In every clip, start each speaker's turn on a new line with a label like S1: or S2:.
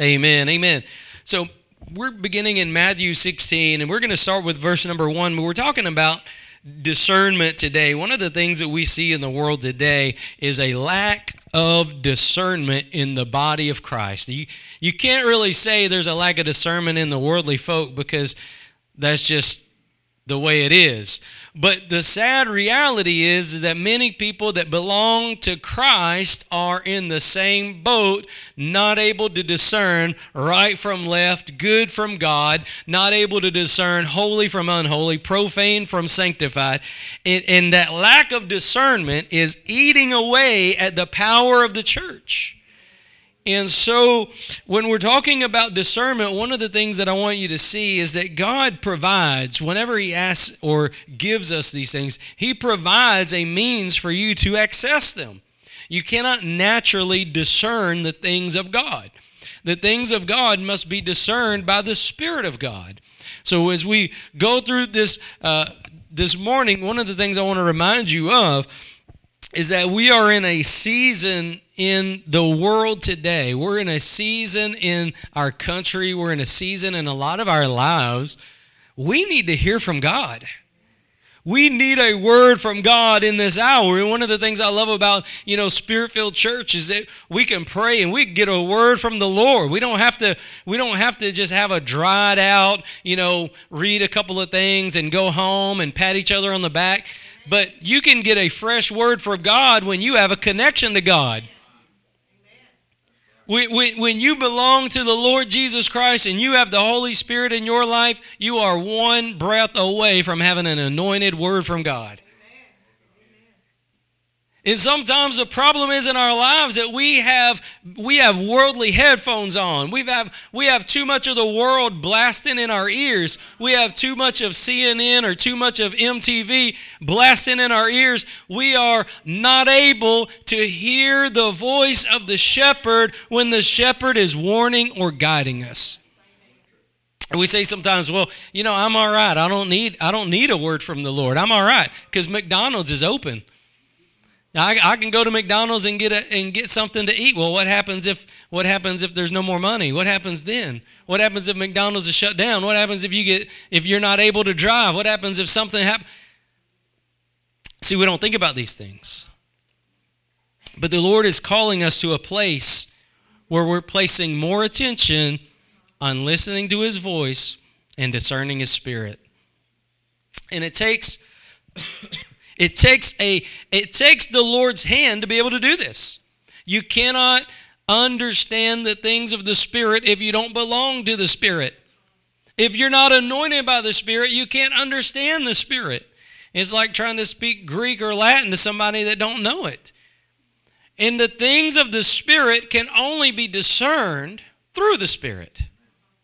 S1: Amen. Amen. So we're beginning in Matthew 16, and we're going to start with verse number one. But we're talking about discernment today. One of the things that we see in the world today is a lack of discernment in the body of Christ. You, you can't really say there's a lack of discernment in the worldly folk because that's just the way it is. But the sad reality is that many people that belong to Christ are in the same boat, not able to discern right from left, good from God, not able to discern holy from unholy, profane from sanctified. And, and that lack of discernment is eating away at the power of the church. And so, when we're talking about discernment, one of the things that I want you to see is that God provides, whenever He asks or gives us these things, He provides a means for you to access them. You cannot naturally discern the things of God. The things of God must be discerned by the Spirit of God. So, as we go through this uh, this morning, one of the things I want to remind you of is that we are in a season in the world today. We're in a season in our country, we're in a season in a lot of our lives. We need to hear from God. We need a word from God in this hour. And one of the things I love about, you know, Spirit-filled church is that we can pray and we get a word from the Lord. We don't have to we don't have to just have a dried out, you know, read a couple of things and go home and pat each other on the back. But you can get a fresh word from God when you have a connection to God. When, you belong to the Lord Jesus Christ and you have the Holy Spirit in your life, you are one breath away from having an anointed word from God. And sometimes the problem is in our lives that we have we have worldly headphones on. We have we have too much of the world blasting in our ears. We have too much of CNN or too much of MTV blasting in our ears. We are not able to hear the voice of the shepherd when the shepherd is warning or guiding us. we say sometimes, well, you know, I'm all right. I don't need I don't need a word from the Lord. I'm all right cuz McDonald's is open. I, I can go to McDonald's and get a, and get something to eat. Well, what happens if what happens if there's no more money? What happens then? What happens if McDonald's is shut down? What happens if you get if you're not able to drive? What happens if something happens? See, we don't think about these things. But the Lord is calling us to a place where we're placing more attention on listening to his voice and discerning his spirit. And it takes it takes a it takes the Lord's hand to be able to do this. You cannot understand the things of the Spirit if you don't belong to the Spirit. If you're not anointed by the Spirit, you can't understand the Spirit. It's like trying to speak Greek or Latin to somebody that don't know it. And the things of the Spirit can only be discerned through the Spirit.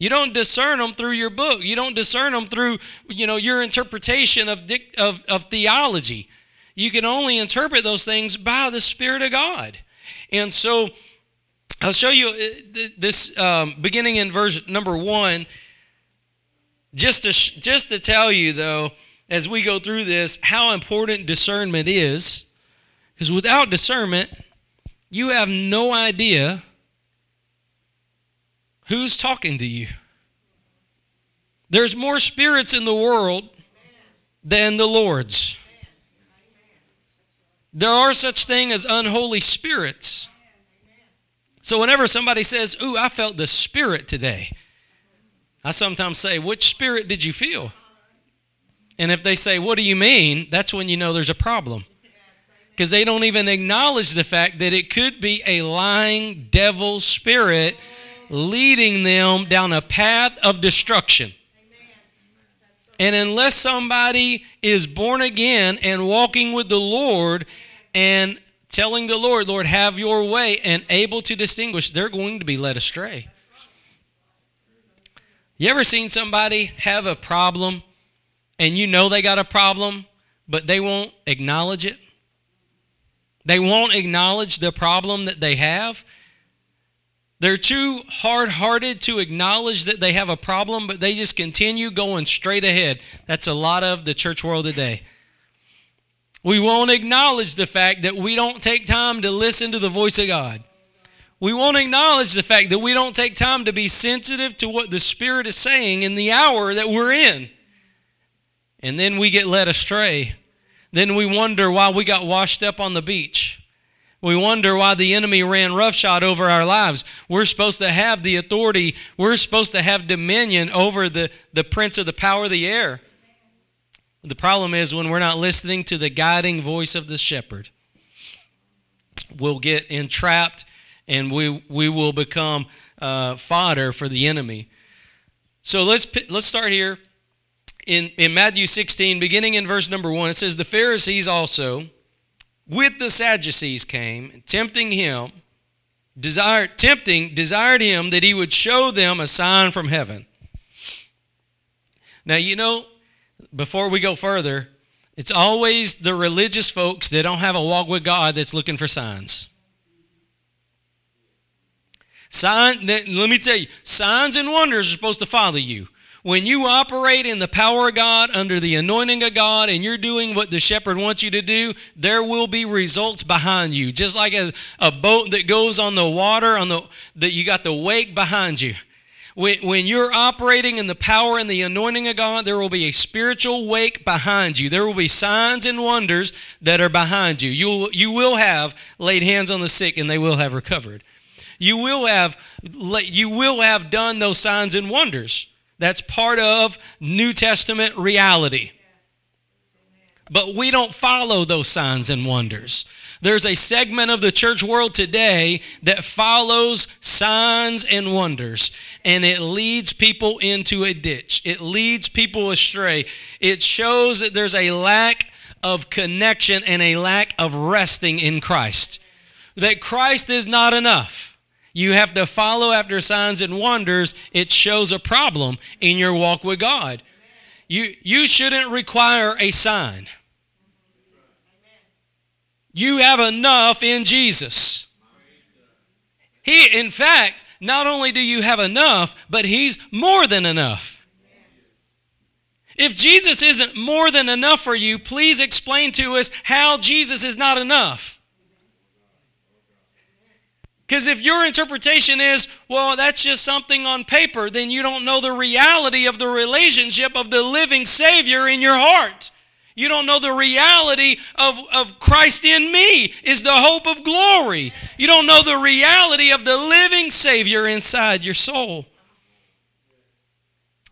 S1: You don't discern them through your book. You don't discern them through, you know, your interpretation of, of, of theology. You can only interpret those things by the Spirit of God. And so I'll show you uh, this um, beginning in verse number one. Just to, just to tell you, though, as we go through this, how important discernment is. Because without discernment, you have no idea Who's talking to you? There's more spirits in the world than the Lord's. There are such thing as unholy spirits. So whenever somebody says, "Ooh, I felt the spirit today," I sometimes say, "Which spirit did you feel?" And if they say, "What do you mean?" that's when you know there's a problem. Because they don't even acknowledge the fact that it could be a lying devil spirit leading them down a path of destruction. And unless somebody is born again and walking with the Lord and telling the Lord, Lord, have your way, and able to distinguish, they're going to be led astray. You ever seen somebody have a problem and you know they got a problem, but they won't acknowledge it? They won't acknowledge the problem that they have. They're too hard hearted to acknowledge that they have a problem, but they just continue going straight ahead. That's a lot of the church world today. We won't acknowledge the fact that we don't take time to listen to the voice of God. We won't acknowledge the fact that we don't take time to be sensitive to what the Spirit is saying in the hour that we're in. And then we get led astray. Then we wonder why we got washed up on the beach. We wonder why the enemy ran roughshod over our lives. We're supposed to have the authority, we're supposed to have dominion over the, the prince of the power of the air. The problem is when we're not listening to the guiding voice of the shepherd, we'll get entrapped and we, we will become uh, fodder for the enemy. So let's, let's start here in, in Matthew 16, beginning in verse number 1. It says, The Pharisees also with the Sadducees came, tempting him, desired, tempting, desired him that he would show them a sign from heaven. Now, you know, before we go further, it's always the religious folks that don't have a walk with God that's looking for signs. Sign, let me tell you, signs and wonders are supposed to follow you. When you operate in the power of God, under the anointing of God, and you're doing what the shepherd wants you to do, there will be results behind you. Just like a, a boat that goes on the water, on the that you got the wake behind you. When, when you're operating in the power and the anointing of God, there will be a spiritual wake behind you. There will be signs and wonders that are behind you. You you will have laid hands on the sick and they will have recovered. You will have you will have done those signs and wonders. That's part of New Testament reality. But we don't follow those signs and wonders. There's a segment of the church world today that follows signs and wonders, and it leads people into a ditch. It leads people astray. It shows that there's a lack of connection and a lack of resting in Christ. That Christ is not enough you have to follow after signs and wonders, it shows a problem in your walk with God. You, you shouldn't require a sign. You have enough in Jesus. He, in fact, not only do you have enough, but He's more than enough. If Jesus isn't more than enough for you, please explain to us how Jesus is not enough. Because if your interpretation is, well, that's just something on paper, then you don't know the reality of the relationship of the living Savior in your heart. You don't know the reality of, of Christ in me is the hope of glory. You don't know the reality of the living Savior inside your soul.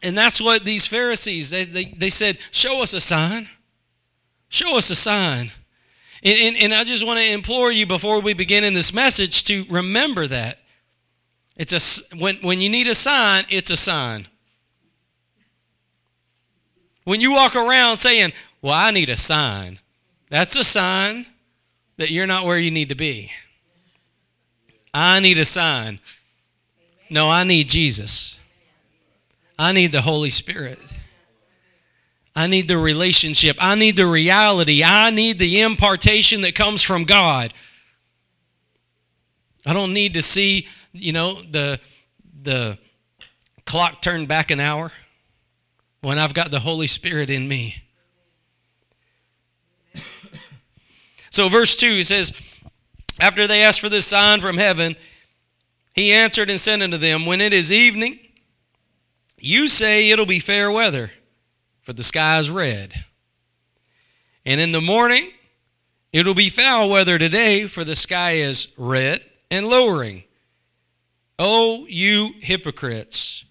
S1: And that's what these Pharisees, they, they, they said, show us a sign. Show us a sign. And, and, and I just want to implore you before we begin in this message to remember that. It's a, when, when you need a sign, it's a sign. When you walk around saying, Well, I need a sign, that's a sign that you're not where you need to be. I need a sign. No, I need Jesus. I need the Holy Spirit. I need the relationship. I need the reality. I need the impartation that comes from God. I don't need to see, you know, the the clock turn back an hour when I've got the Holy Spirit in me. so verse 2 he says after they asked for this sign from heaven he answered and said unto them when it is evening you say it'll be fair weather for the sky is red. And in the morning, it'll be foul weather today, for the sky is red and lowering. Oh, you hypocrites!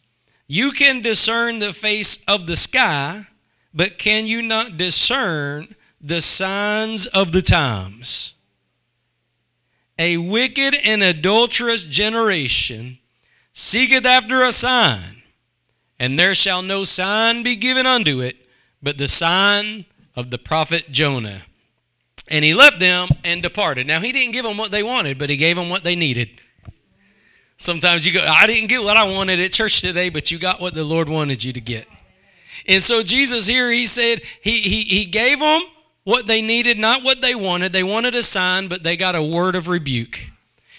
S1: You can discern the face of the sky, but can you not discern the signs of the times? A wicked and adulterous generation seeketh after a sign and there shall no sign be given unto it, but the sign of the prophet Jonah. And he left them and departed. Now, he didn't give them what they wanted, but he gave them what they needed. Sometimes you go, I didn't get what I wanted at church today, but you got what the Lord wanted you to get. And so Jesus here, he said, he, he, he gave them what they needed, not what they wanted. They wanted a sign, but they got a word of rebuke.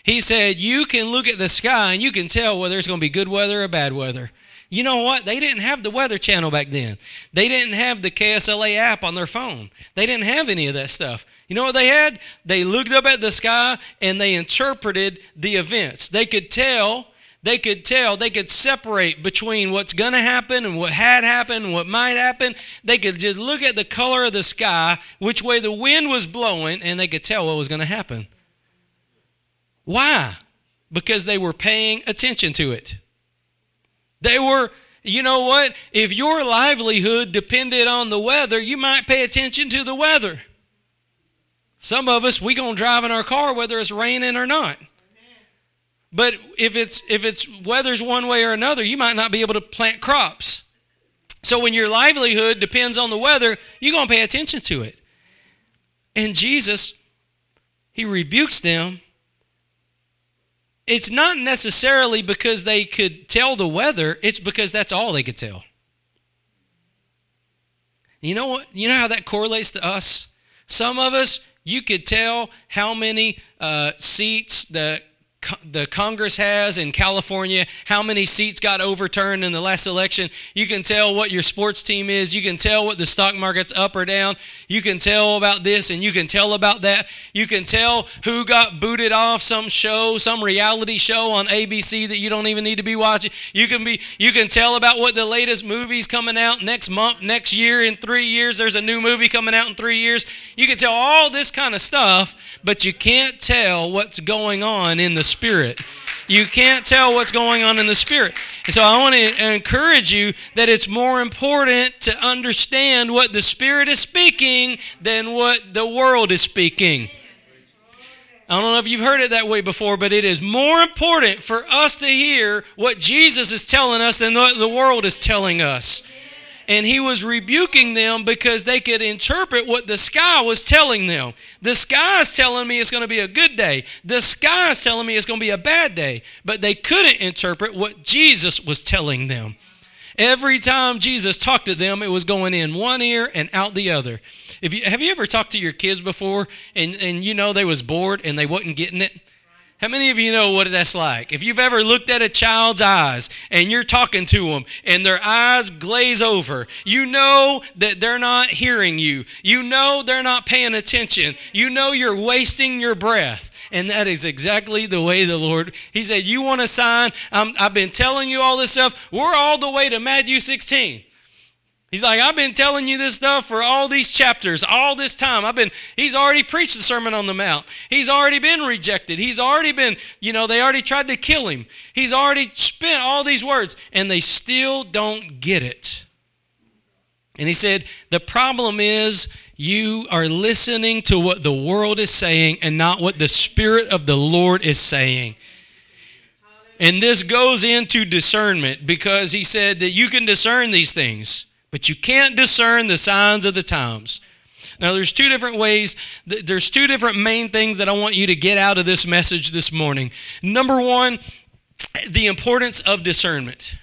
S1: He said, You can look at the sky and you can tell whether it's going to be good weather or bad weather. You know what? They didn't have the Weather Channel back then. They didn't have the KSLA app on their phone. They didn't have any of that stuff. You know what they had? They looked up at the sky and they interpreted the events. They could tell, they could tell, they could separate between what's going to happen and what had happened, and what might happen. They could just look at the color of the sky, which way the wind was blowing, and they could tell what was going to happen. Why? Because they were paying attention to it. They were you know what? If your livelihood depended on the weather, you might pay attention to the weather. Some of us, we going to drive in our car whether it's raining or not. But if it's if it's weather's one way or another, you might not be able to plant crops. So when your livelihood depends on the weather, you're going to pay attention to it. And Jesus, he rebukes them. It's not necessarily because they could tell the weather, it's because that's all they could tell. You know what? You know how that correlates to us? Some of us, you could tell how many uh, seats the the Congress has in California, how many seats got overturned in the last election. You can tell what your sports team is. You can tell what the stock market's up or down. You can tell about this and you can tell about that. You can tell who got booted off some show, some reality show on ABC that you don't even need to be watching. You can be you can tell about what the latest movie's coming out next month, next year, in 3 years there's a new movie coming out in 3 years. You can tell all this kind of stuff, but you can't tell what's going on in the spirit. You can't tell what's going on in the spirit. And so I want to encourage you that it's more important to understand what the spirit is speaking than what the world is speaking. I don't know if you've heard it that way before, but it is more important for us to hear what Jesus is telling us than what the world is telling us and he was rebuking them because they could interpret what the sky was telling them. The sky is telling me it's going to be a good day. The sky is telling me it's going to be a bad day. But they couldn't interpret what Jesus was telling them. Every time Jesus talked to them, it was going in one ear and out the other. If you, have you ever talked to your kids before and, and you know they was bored and they wasn't getting it? How many of you know what that's like? If you've ever looked at a child's eyes and you're talking to them and their eyes glaze over, you know that they're not hearing you. You know they're not paying attention. You know you're wasting your breath. And that is exactly the way the Lord, He said, You want a sign? i I've been telling you all this stuff. We're all the way to Matthew 16. He's like, I've been telling you this stuff for all these chapters, all this time. I've been, he's already preached the Sermon on the Mount. He's already been rejected. He's already been, you know, they already tried to kill him. He's already spent all these words, and they still don't get it. And he said, The problem is you are listening to what the world is saying and not what the Spirit of the Lord is saying. And this goes into discernment because he said that you can discern these things but you can't discern the signs of the times. Now, there's two different ways, there's two different main things that I want you to get out of this message this morning. Number one, the importance of discernment.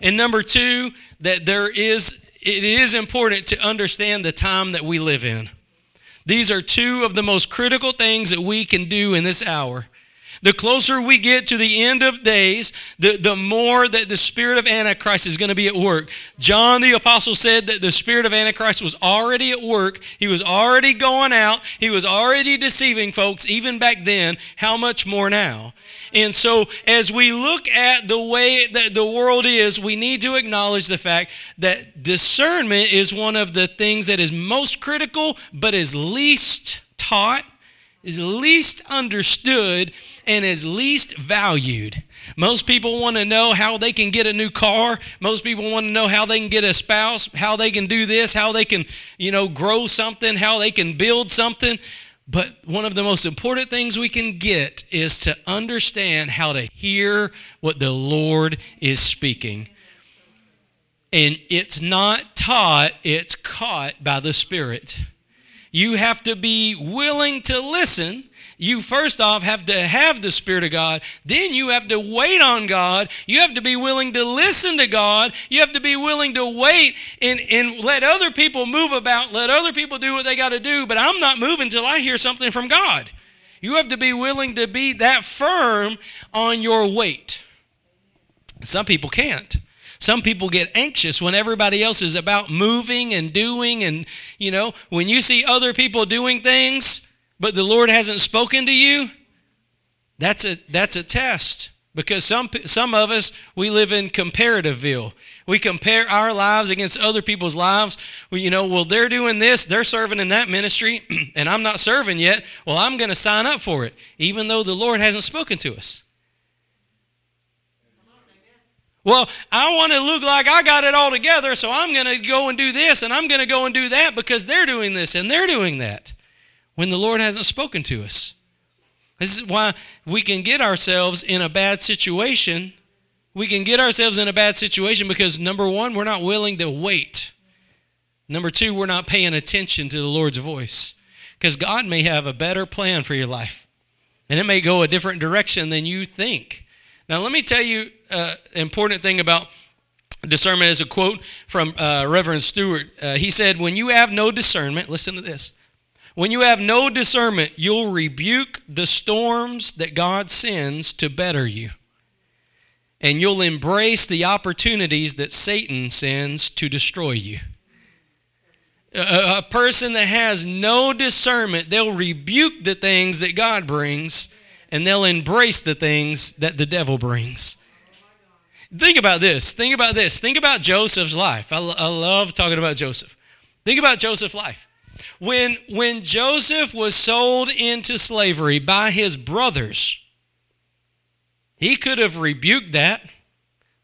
S1: And number two, that there is, it is important to understand the time that we live in. These are two of the most critical things that we can do in this hour. The closer we get to the end of days, the, the more that the spirit of Antichrist is going to be at work. John the Apostle said that the spirit of Antichrist was already at work. He was already going out. He was already deceiving folks, even back then. How much more now? And so, as we look at the way that the world is, we need to acknowledge the fact that discernment is one of the things that is most critical, but is least taught, is least understood and is least valued. Most people want to know how they can get a new car. Most people want to know how they can get a spouse, how they can do this, how they can, you know, grow something, how they can build something. But one of the most important things we can get is to understand how to hear what the Lord is speaking. And it's not taught, it's caught by the Spirit. You have to be willing to listen you first off have to have the Spirit of God. Then you have to wait on God. You have to be willing to listen to God. You have to be willing to wait and, and let other people move about, let other people do what they got to do. But I'm not moving until I hear something from God. You have to be willing to be that firm on your wait. Some people can't. Some people get anxious when everybody else is about moving and doing. And, you know, when you see other people doing things, but the Lord hasn't spoken to you, that's a, that's a test. Because some, some of us, we live in comparativeville. We compare our lives against other people's lives. We, you know, well, they're doing this, they're serving in that ministry, and I'm not serving yet. Well, I'm going to sign up for it, even though the Lord hasn't spoken to us. Well, I want to look like I got it all together, so I'm going to go and do this, and I'm going to go and do that because they're doing this and they're doing that when the Lord hasn't spoken to us. This is why we can get ourselves in a bad situation. We can get ourselves in a bad situation because number one, we're not willing to wait. Number two, we're not paying attention to the Lord's voice because God may have a better plan for your life and it may go a different direction than you think. Now, let me tell you an uh, important thing about discernment is a quote from uh, Reverend Stewart. Uh, he said, When you have no discernment, listen to this when you have no discernment, you'll rebuke the storms that God sends to better you. And you'll embrace the opportunities that Satan sends to destroy you. A, a, person that has no discernment, they'll rebuke the things that God brings and they'll embrace the things that the devil brings. Think about this. Think about this. Think about Joseph's life. I, I love talking about Joseph. Think about Joseph's life. When, when Joseph was sold into slavery by his brothers, he could have rebuked that,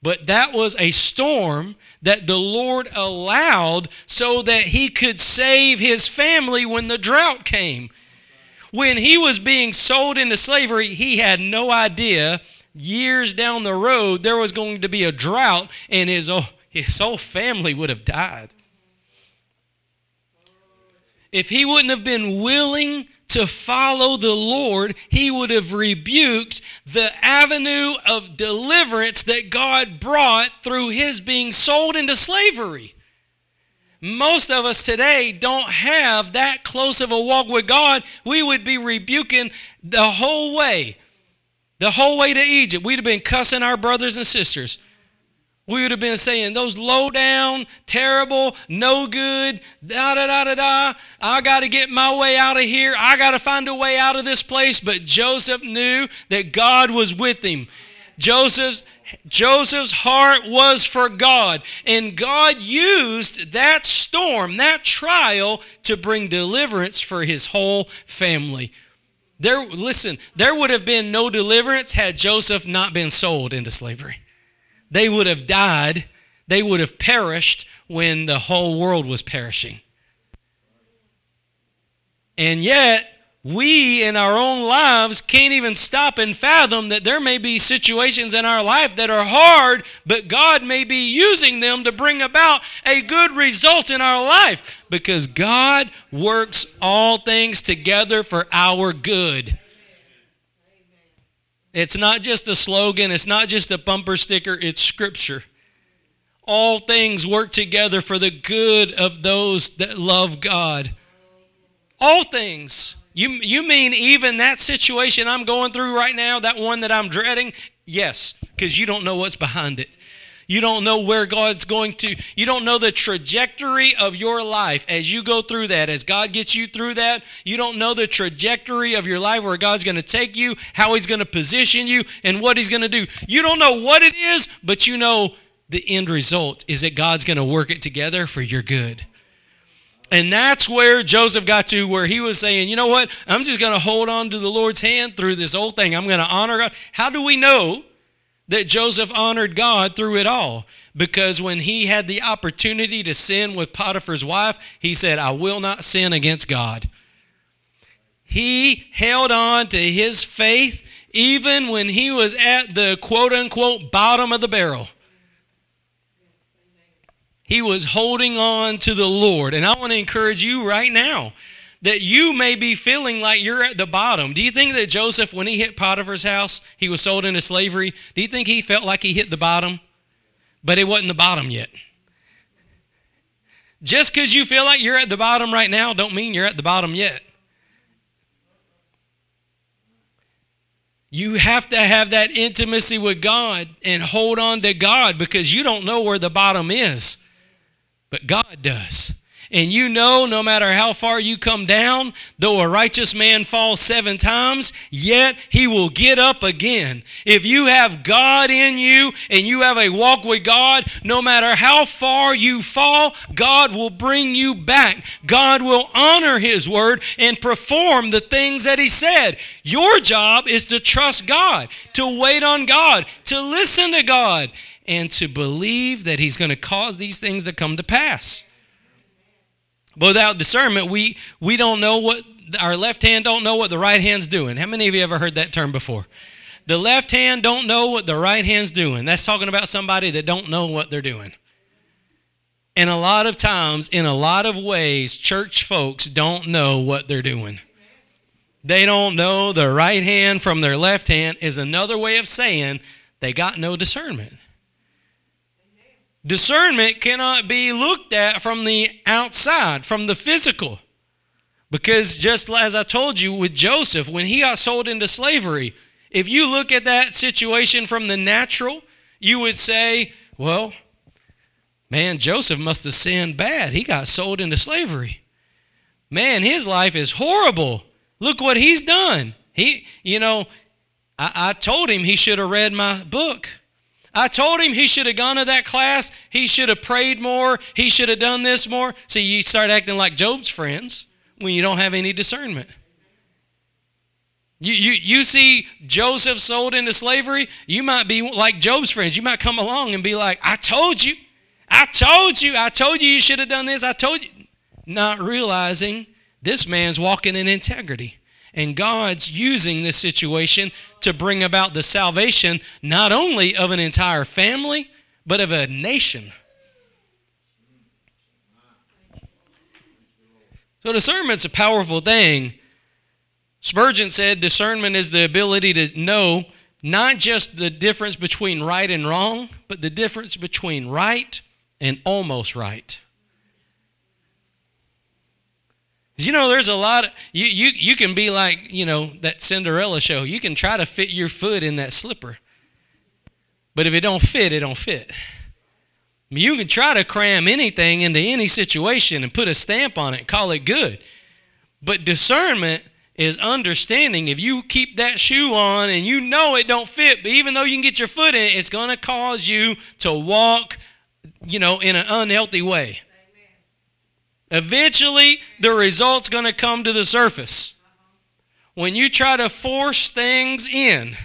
S1: but that was a storm that the Lord allowed so that he could save his family when the drought came. When he was being sold into slavery, he had no idea years down the road there was going to be a drought and his, oh, his whole family would have died if he wouldn't have been willing to follow the Lord, he would have rebuked the avenue of deliverance that God brought through his being sold into slavery. Most of us today don't have that close of a walk with God. We would be rebuking the whole way, the whole way to Egypt. We'd have been cussing our brothers and sisters. We would have been saying those low down, terrible, no good, da da da da da. I got to get my way out of here. I got to find a way out of this place. But Joseph knew that God was with him. Joseph's Joseph's heart was for God, and God used that storm, that trial, to bring deliverance for his whole family. There, listen, there would have been no deliverance had Joseph not been sold into slavery they would have died, they would have perished when the whole world was perishing. And yet, we in our own lives can't even stop and fathom that there may be situations in our life that are hard, but God may be using them to bring about a good result in our life because God works all things together for our good. It's not just a slogan, it's not just a bumper sticker, it's scripture. All things work together for the good of those that love God. All things. You, you mean even that situation I'm going through right now, that one that I'm dreading? Yes, because you don't know what's behind it. You don't know where God's going to, you don't know the trajectory of your life as you go through that. As God gets you through that, you don't know the trajectory of your life where God's going to take you, how He's going to position you, and what He's going to do. You don't know what it is, but you know the end result is that God's going to work it together for your good. And that's where Joseph got to, where he was saying, you know what? I'm just going to hold on to the Lord's hand through this whole thing. I'm going to honor God. How do we know that Joseph honored God through it all because when he had the opportunity to sin with Potiphar's wife, he said, I will not sin against God. He held on to his faith even when he was at the quote unquote bottom of the barrel. He was holding on to the Lord. And I want to encourage you right now that you may be feeling like you're at the bottom. Do you think that Joseph, when he hit Potiphar's house, he was sold into slavery? Do you think he felt like he hit the bottom? But it wasn't the bottom yet. Just because you feel like you're at the bottom right now, don't mean you're at the bottom yet. You have to have that intimacy with God and hold on to God because you don't know where the bottom is, but God does. And you know, no matter how far you come down, though a righteous man falls seven times, yet he will get up again. If you have God in you and you have a walk with God, no matter how far you fall, God will bring you back. God will honor his word and perform the things that he said. Your job is to trust God, to wait on God, to listen to God, and to believe that he's going to cause these things to come to pass. But without discernment, we, we don't know what our left hand don't know what the right hand's doing. How many of you ever heard that term before? The left hand don't know what the right hand's doing. That's talking about somebody that don't know what they're doing. And a lot of times, in a lot of ways, church folks don't know what they're doing. They don't know the right hand from their left hand is another way of saying they got no discernment. Discernment cannot be looked at from the outside, from the physical. Because just as I told you with Joseph, when he got sold into slavery, if you look at that situation from the natural, you would say, well, man, Joseph must have sinned bad. He got sold into slavery. Man, his life is horrible. Look what he's done. He, you know, I, I told him he should have read my book. I told him he should have gone to that class. He should have prayed more. He should have done this more. See, you start acting like Job's friends when you don't have any discernment. You, you, you see Joseph sold into slavery, you might be like Job's friends. You might come along and be like, I told you. I told you. I told you you should have done this. I told you. Not realizing this man's walking in integrity. And God's using this situation to bring about the salvation not only of an entire family, but of a nation. So, discernment's a powerful thing. Spurgeon said discernment is the ability to know not just the difference between right and wrong, but the difference between right and almost right. You know, there's a lot of you, you you can be like, you know, that Cinderella show. You can try to fit your foot in that slipper. But if it don't fit, it don't fit. You can try to cram anything into any situation and put a stamp on it call it good. But discernment is understanding if you keep that shoe on and you know it don't fit, but even though you can get your foot in it, it's going to cause you to walk, you know, in an unhealthy way. Eventually, the result's going to come to the surface. When you try to force things in,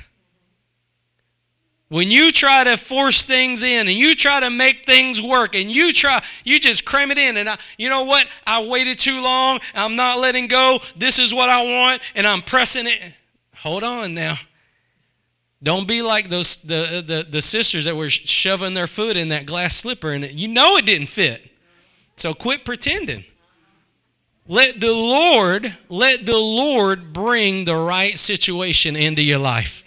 S1: when you try to force things in and you try to make things work and you try you just cram it in and I, you know what? I waited too long. I'm not letting go. This is what i want and i'm pressing it. Hold on now. Don't be like those the the, the sisters that were shoving their foot in that glass slipper and you know it didn't fit so quit pretending. Let the Lord, let the Lord bring the right situation into your life.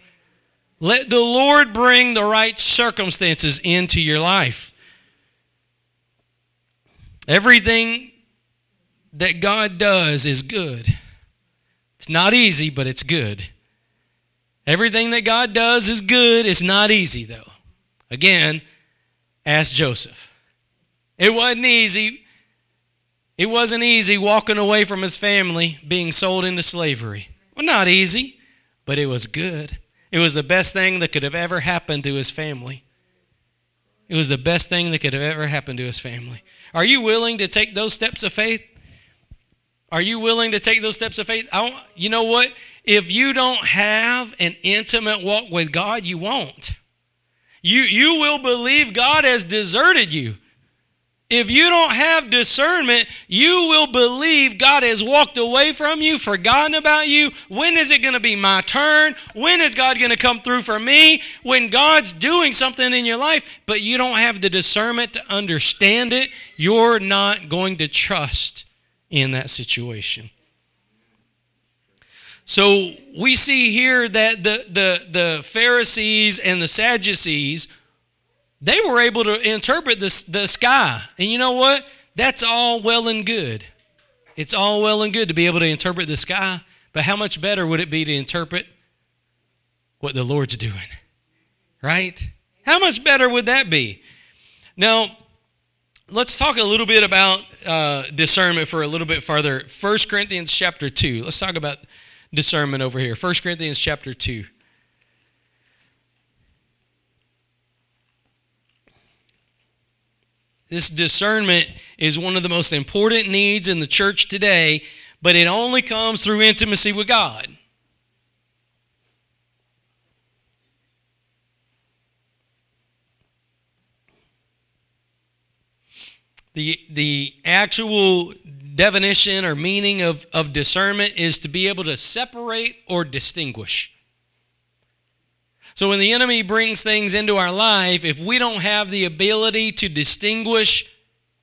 S1: Let the Lord bring the right circumstances into your life. Everything that God does is good. It's not easy, but it's good. Everything that God does is good. It's not easy, though. Again, ask Joseph. It wasn't easy, it wasn't easy walking away from his family, being sold into slavery. Well, not easy, but it was good. It was the best thing that could have ever happened to his family. It was the best thing that could have ever happened to his family. Are you willing to take those steps of faith? Are you willing to take those steps of faith? you know what? If you don't have an intimate walk with God, you won't. You, you will believe God has deserted you. If you don't have discernment, you will believe God has walked away from you, forgotten about you. When is it going to be my turn? When is God going to come through for me? When God's doing something in your life, but you don't have the discernment to understand it, you're not going to trust in that situation. So we see here that the, the, the Pharisees and the Sadducees they were able to interpret the, the sky. And you know what? That's all well and good. It's all well and good to be able to interpret the sky, but how much better would it be to interpret what the Lord's doing. Right? How much better would that be? Now, let's talk a little bit about uh, discernment for a little bit further. 1 Corinthians chapter 2. Let's talk about discernment over here. 1 Corinthians chapter 2. This discernment is one of the most important needs in the church today, but it only comes through intimacy with God. The, the actual definition or meaning of, of discernment is to be able to separate or distinguish. So when the enemy brings things into our life, if we don't have the ability to distinguish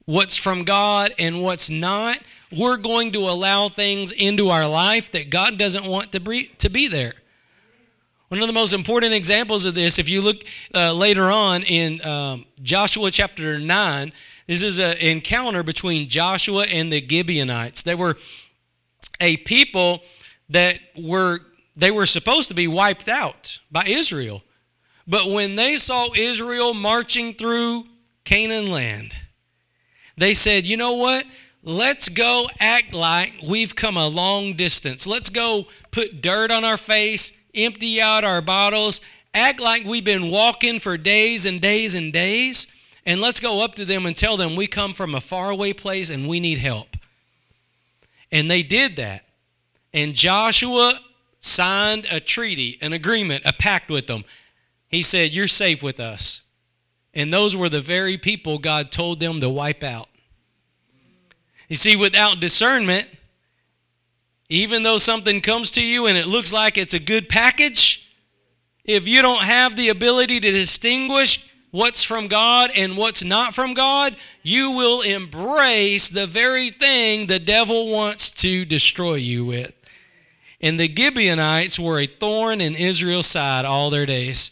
S1: what's from God and what's not, we're going to allow things into our life that God doesn't want to be, to be there. One of the most important examples of this, if you look uh, later on in um, Joshua chapter 9, this is an encounter between Joshua and the Gibeonites. They were a people that were they were supposed to be wiped out by Israel. But when they saw Israel marching through Canaan land, they said, "You know what? Let's go act like we've come a long distance. Let's go put dirt on our face, empty out our bottles, act like we've been walking for days and days and days." And let's go up to them and tell them we come from a faraway place and we need help. And they did that. And Joshua signed a treaty, an agreement, a pact with them. He said, You're safe with us. And those were the very people God told them to wipe out. You see, without discernment, even though something comes to you and it looks like it's a good package, if you don't have the ability to distinguish what's from God and what's not from God, you will embrace the very thing the devil wants to destroy you with. And the Gibeonites were a thorn in Israel's side all their days.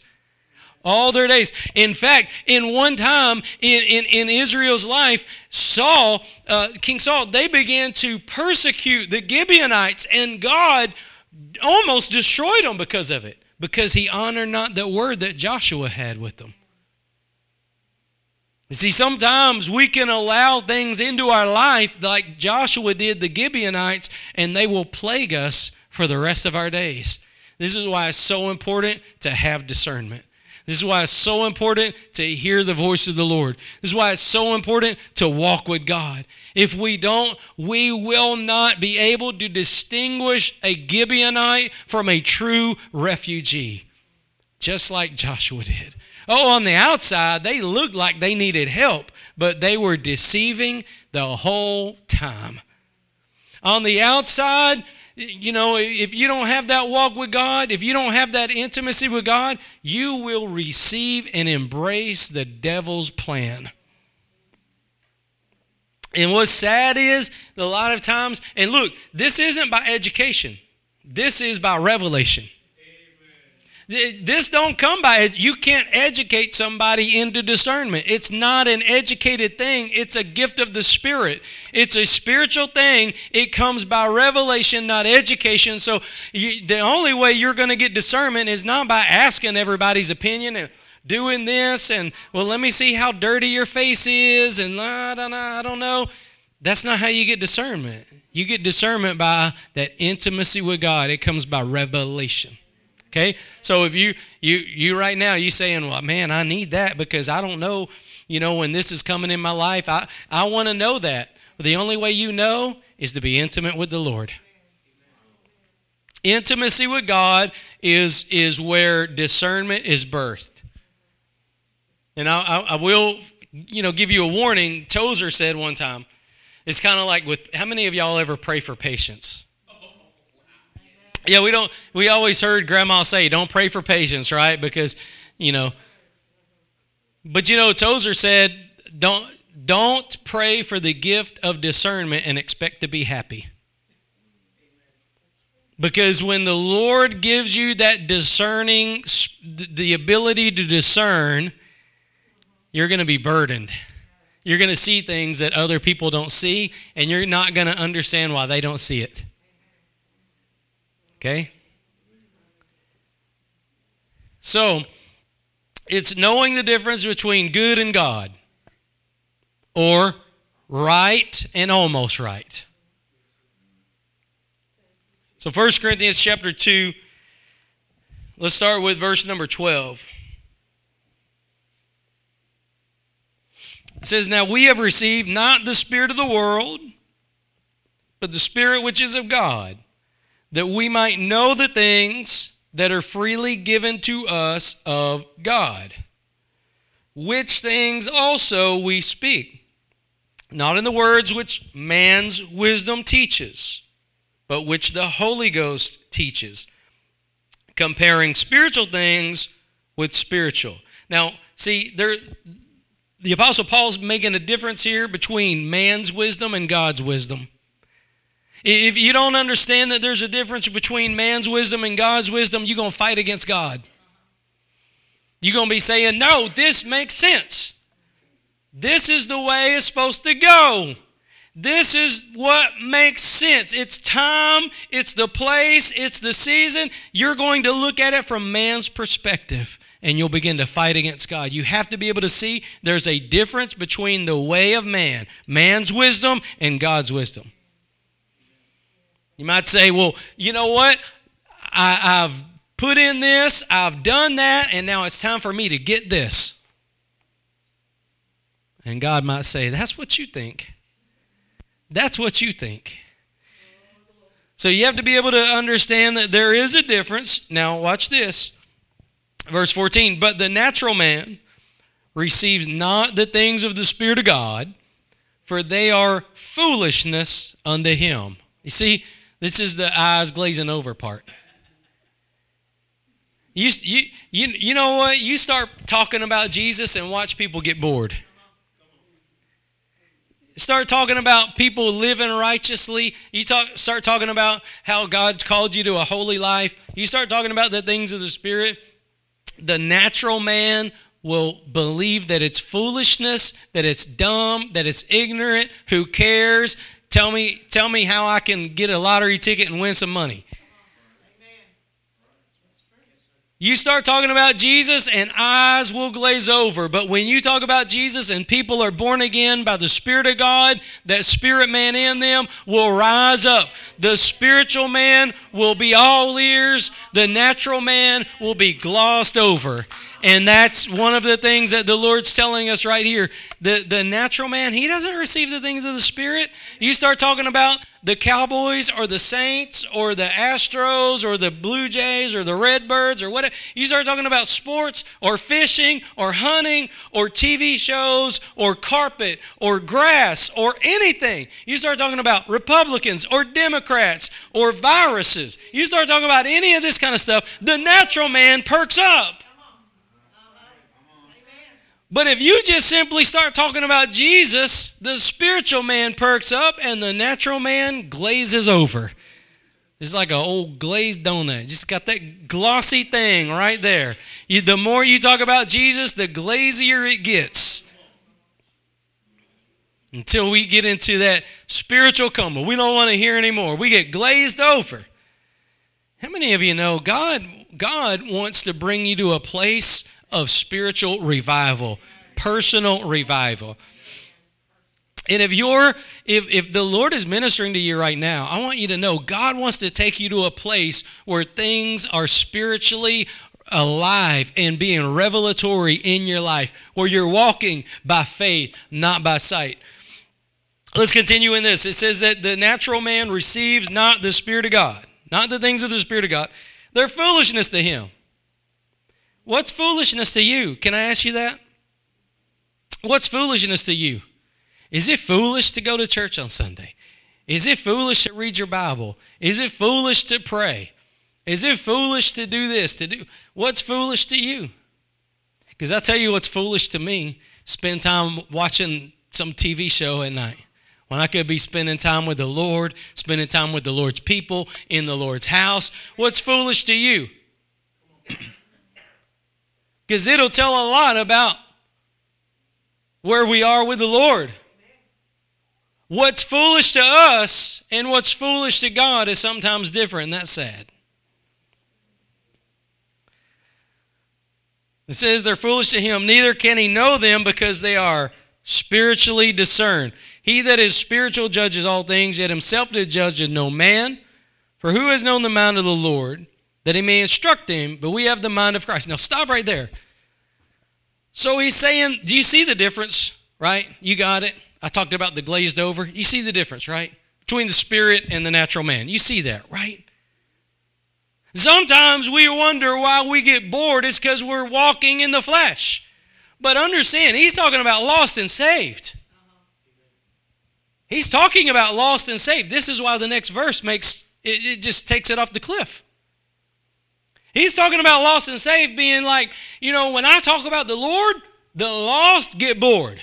S1: All their days. In fact, in one time in, in, in Israel's life, Saul, uh, King Saul, they began to persecute the Gibeonites, and God almost destroyed them because of it, because he honored not the word that Joshua had with them. You see, sometimes we can allow things into our life like Joshua did the Gibeonites, and they will plague us for the rest of our days. This is why it's so important to have discernment. This is why it's so important to hear the voice of the Lord. This is why it's so important to walk with God. If we don't, we will not be able to distinguish a Gibeonite from a true refugee, just like Joshua did. Oh, on the outside, they looked like they needed help, but they were deceiving the whole time. On the outside, you know, if you don't have that walk with God, if you don't have that intimacy with God, you will receive and embrace the devil's plan. And what's sad is a lot of times, and look, this isn't by education, this is by revelation. This don't come by. You can't educate somebody into discernment. It's not an educated thing. It's a gift of the Spirit. It's a spiritual thing. It comes by revelation, not education. So you, the only way you're going to get discernment is not by asking everybody's opinion and doing this and well, let me see how dirty your face is and. I don't know. That's not how you get discernment. You get discernment by that intimacy with God. It comes by revelation. Okay? So if you you you right now you saying, "Well, man, I need that because I don't know, you know, when this is coming in my life. I I want to know that." The only way you know is to be intimate with the Lord. Intimacy with God is is where discernment is birthed. And I, I, I will, you know, give you a warning. Tozer said one time, it's kind of like with how many of y'all ever pray for patience? Yeah, we don't. We always heard Grandma say, "Don't pray for patience," right? Because, you know. But you know, Tozer said, "Don't don't pray for the gift of discernment and expect to be happy." Because when the Lord gives you that discerning, the ability to discern, you're going to be burdened. You're going to see things that other people don't see, and you're not going to understand why they don't see it. Okay? So, it's knowing the difference between good and God, or right and almost right. So 1 Corinthians chapter 2, let's start with verse number 12. It says, Now we have received not the Spirit of the world, but the Spirit which is of God, that we might know the things that are freely given to us of God, which things also we speak, not in the words which man's wisdom teaches, but which the Holy Ghost teaches, comparing spiritual things with spiritual. Now, see, there the apostle Paul's making a difference here between man's wisdom and God's wisdom. If you don't understand that there's a difference between man's wisdom and God's wisdom, you're going to fight against God. You're going to be saying, No, this makes sense. This is the way it's supposed to go. This is what makes sense. It's time, it's the place, it's the season. You're going to look at it from man's perspective and you'll begin to fight against God. You have to be able to see there's a difference between the way of man, man's wisdom, and God's wisdom. You might say, well, you know what? I, have put in this, I've done that, and now it's time for me to get this. And God might say, that's what you think. That's what you think. So you have to be able to understand that there is a difference. Now, watch this. Verse 14, but the natural man receives not the things of the Spirit of God, for they are foolishness unto him. You see, this is the eyes glazing over part. You, you, you, you know what? You start talking about Jesus and watch people get bored. Start talking about people living righteously. You talk, start talking about how God's called you to a holy life. You start talking about the things of the Spirit. The natural man will believe that it's foolishness, that it's dumb, that it's ignorant. Who cares? Tell me, tell me how I can get a lottery ticket and win some money. You start talking about Jesus and eyes will glaze over. But when you talk about Jesus and people are born again by the Spirit of God, that spirit man in them will rise up. The spiritual man will be all ears, the natural man will be glossed over. And that's one of the things that the Lord's telling us right here. The, the natural man, he doesn't receive the things of the Spirit. You start talking about the Cowboys or the Saints or the Astros or the Blue Jays or the Redbirds or whatever. You start talking about sports or fishing or hunting or TV shows or carpet or grass or anything. You start talking about Republicans or Democrats or viruses. You start talking about any of this kind of stuff, the natural man perks up. But if you just simply start talking about Jesus, the spiritual man perks up and the natural man glazes over. It's like an old glazed donut. Just got that glossy thing right there. You, the more you talk about Jesus, the glazier it gets. Until we get into that spiritual coma. We don't want to hear anymore. We get glazed over. How many of you know God God wants to bring you to a place of spiritual revival, personal revival. And if you're if if the Lord is ministering to you right now, I want you to know God wants to take you to a place where things are spiritually alive and being revelatory in your life, where you're walking by faith, not by sight. Let's continue in this. It says that the natural man receives not the Spirit of God, not the things of the Spirit of God. They're foolishness to him. What's foolishness to you? Can I ask you that? What's foolishness to you? Is it foolish to go to church on Sunday? Is it foolish to read your Bible? Is it foolish to pray? Is it foolish to do this? To do what's foolish to you? Because I tell you what's foolish to me: spend time watching some TV show at night when I could be spending time with the Lord, spending time with the Lord's people in the Lord's house. What's foolish to you? Because it'll tell a lot about where we are with the Lord. What's foolish to us and what's foolish to God is sometimes different, that's sad. It says they're foolish to him, neither can he know them because they are spiritually discerned. He that is spiritual judges all things, yet himself did judge no man. For who has known the mind of the Lord, that he may instruct him? But we have the mind of Christ. Now stop right there. So he's saying, do you see the difference? Right? You got it. I talked about the glazed over. You see the difference, right? Between the spirit and the natural man. You see that, right? Sometimes we wonder why we get bored. It's because we're walking in the flesh. But understand, he's talking about lost and saved. He's talking about lost and saved. This is why the next verse makes it, it just takes it off the cliff. He's talking about lost and saved being like, you know, when I talk about the Lord, the lost get bored.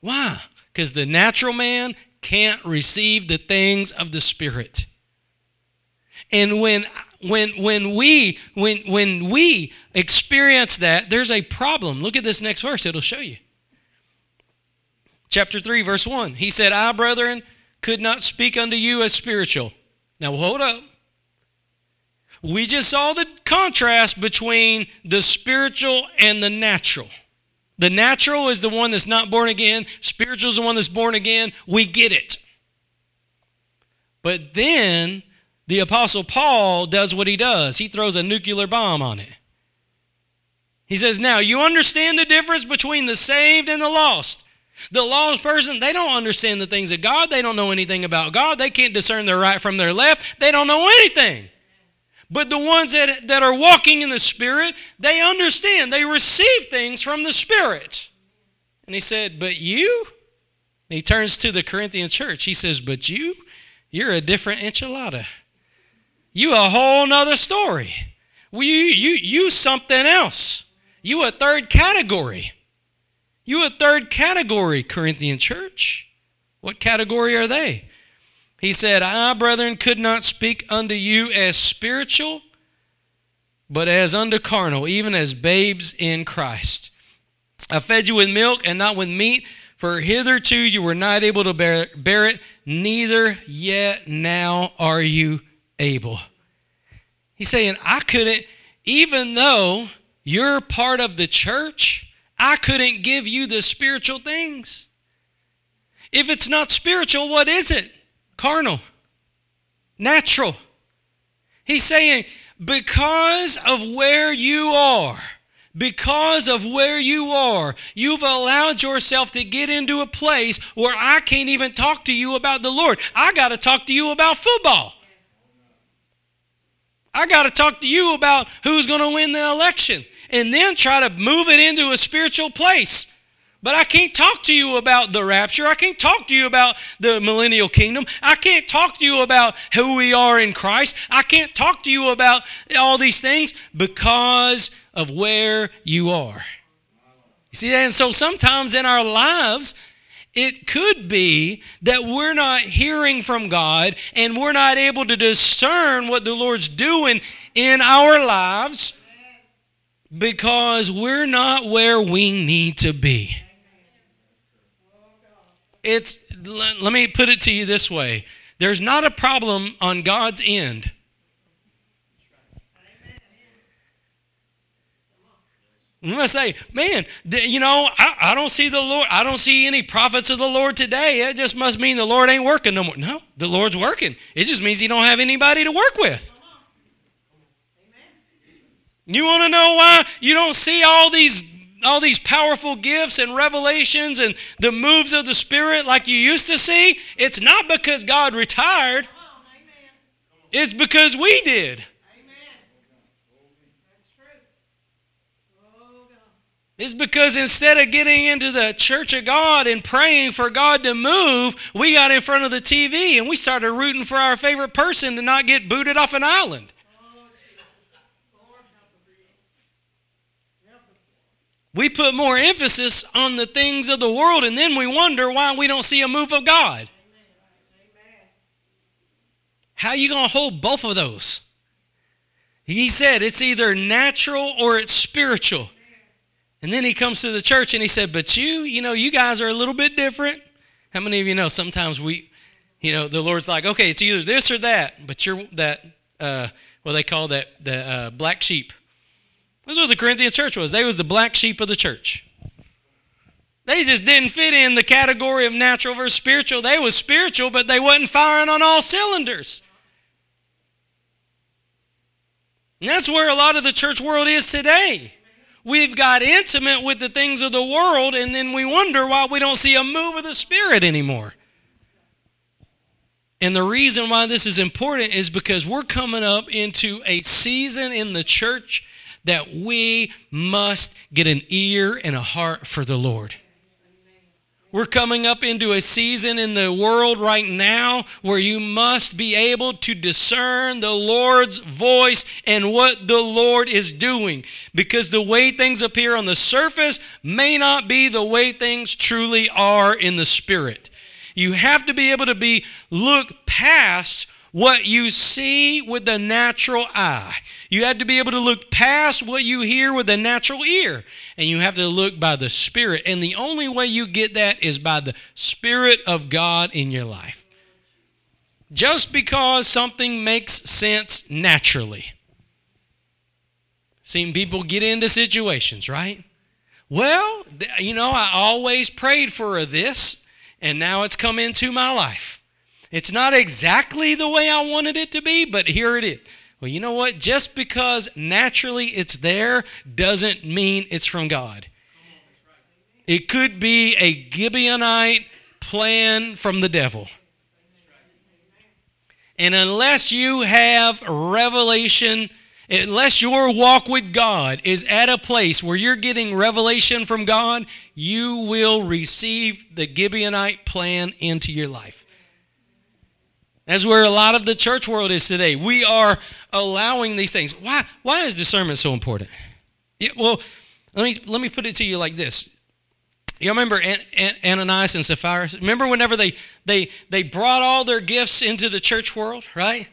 S1: Why? Because the natural man can't receive the things of the spirit. And when when when we when when we experience that, there's a problem. Look at this next verse, it'll show you. Chapter 3 verse 1. He said, "I, brethren, could not speak unto you as spiritual." Now hold up. We just saw the contrast between the spiritual and the natural. The natural is the one that's not born again, spiritual is the one that's born again. We get it. But then the Apostle Paul does what he does he throws a nuclear bomb on it. He says, Now, you understand the difference between the saved and the lost. The lost person, they don't understand the things of God. They don't know anything about God. They can't discern their right from their left. They don't know anything. But the ones that, that are walking in the Spirit, they understand. They receive things from the Spirit. And he said, But you? He turns to the Corinthian church. He says, But you? You're a different enchilada. You a whole nother story. Well, you, you, you something else. You a third category. You a third category, Corinthian church. What category are they? He said, I, brethren, could not speak unto you as spiritual, but as unto carnal, even as babes in Christ. I fed you with milk and not with meat, for hitherto you were not able to bear, bear it, neither yet now are you able. He's saying, I couldn't, even though you're part of the church, I couldn't give you the spiritual things. If it's not spiritual, what is it? carnal, natural. He's saying, because of where you are, because of where you are, you've allowed yourself to get into a place where I can't even talk to you about the Lord. I got to talk to you about football. I got to talk to you about who's going to win the election and then try to move it into a spiritual place. But I can't talk to you about the rapture. I can't talk to you about the millennial kingdom. I can't talk to you about who we are in Christ. I can't talk to you about all these things because of where you are. You see that? And so sometimes in our lives, it could be that we're not hearing from God and we're not able to discern what the Lord's doing in our lives because we're not where we need to be. It's let me put it to you this way. There's not a problem on God's end. I'm to say, man, you know, I, I don't see the Lord. I don't see any prophets of the Lord today. It just must mean the Lord ain't working no more. No, the Lord's working. It just means He don't have anybody to work with. You want to know why you don't see all these all these powerful gifts and revelations and the moves of the Spirit like you used to see, it's not because God retired, it's because we did. It's because instead of getting into the church of God and praying for God to move, we got in front of the TV and we started rooting for our favorite person to not get booted off an island. We put more emphasis on the things of the world and then we wonder why we don't see a move of God. How are you going to hold both of those? He said it's either natural or it's spiritual. And then he comes to the church and he said, But you, you know, you guys are a little bit different. How many of you know sometimes we, you know, the Lord's like, okay, it's either this or that, but you're that, uh, what they call that the uh, black sheep. That's what the Corinthian church was. They was the black sheep of the church. They just didn't fit in the category of natural versus spiritual. They was spiritual, but they wasn't firing on all cylinders. And that's where a lot of the church world is today. We've got intimate with the things of the world, and then we wonder why we don't see a move of the Spirit anymore. And the reason why this is important is because we're coming up into a season in the church that we must get an ear and a heart for the Lord. We're coming up into a season in the world right now where you must be able to discern the Lord's voice and what the Lord is doing. Because the way things appear on the surface may not be the way things truly are in the spirit. You have to be able to be look past what you see with the natural eye. You have to be able to look past what you hear with the natural ear. And you have to look by the Spirit. And the only way you get that is by the Spirit of God in your life. Just because something makes sense naturally. Seen people get into situations, right? Well, you know, I always prayed for this, and now it's come into my life. It's not exactly the way I wanted it to be, but here it is. Well, you know what? Just because naturally it's there doesn't mean it's from God. It could be a Gibeonite plan from the devil. And unless you have revelation, unless your walk with God is at a place where you're getting revelation from God, you will receive the Gibeonite plan into your life. That's where a lot of the church world is today. We are allowing these things. Why, why is discernment so important? Yeah, well, let me, let me put it to you like this. You remember An- An- Ananias and Sapphira? Remember whenever they, they, they brought all their gifts into the church world, right?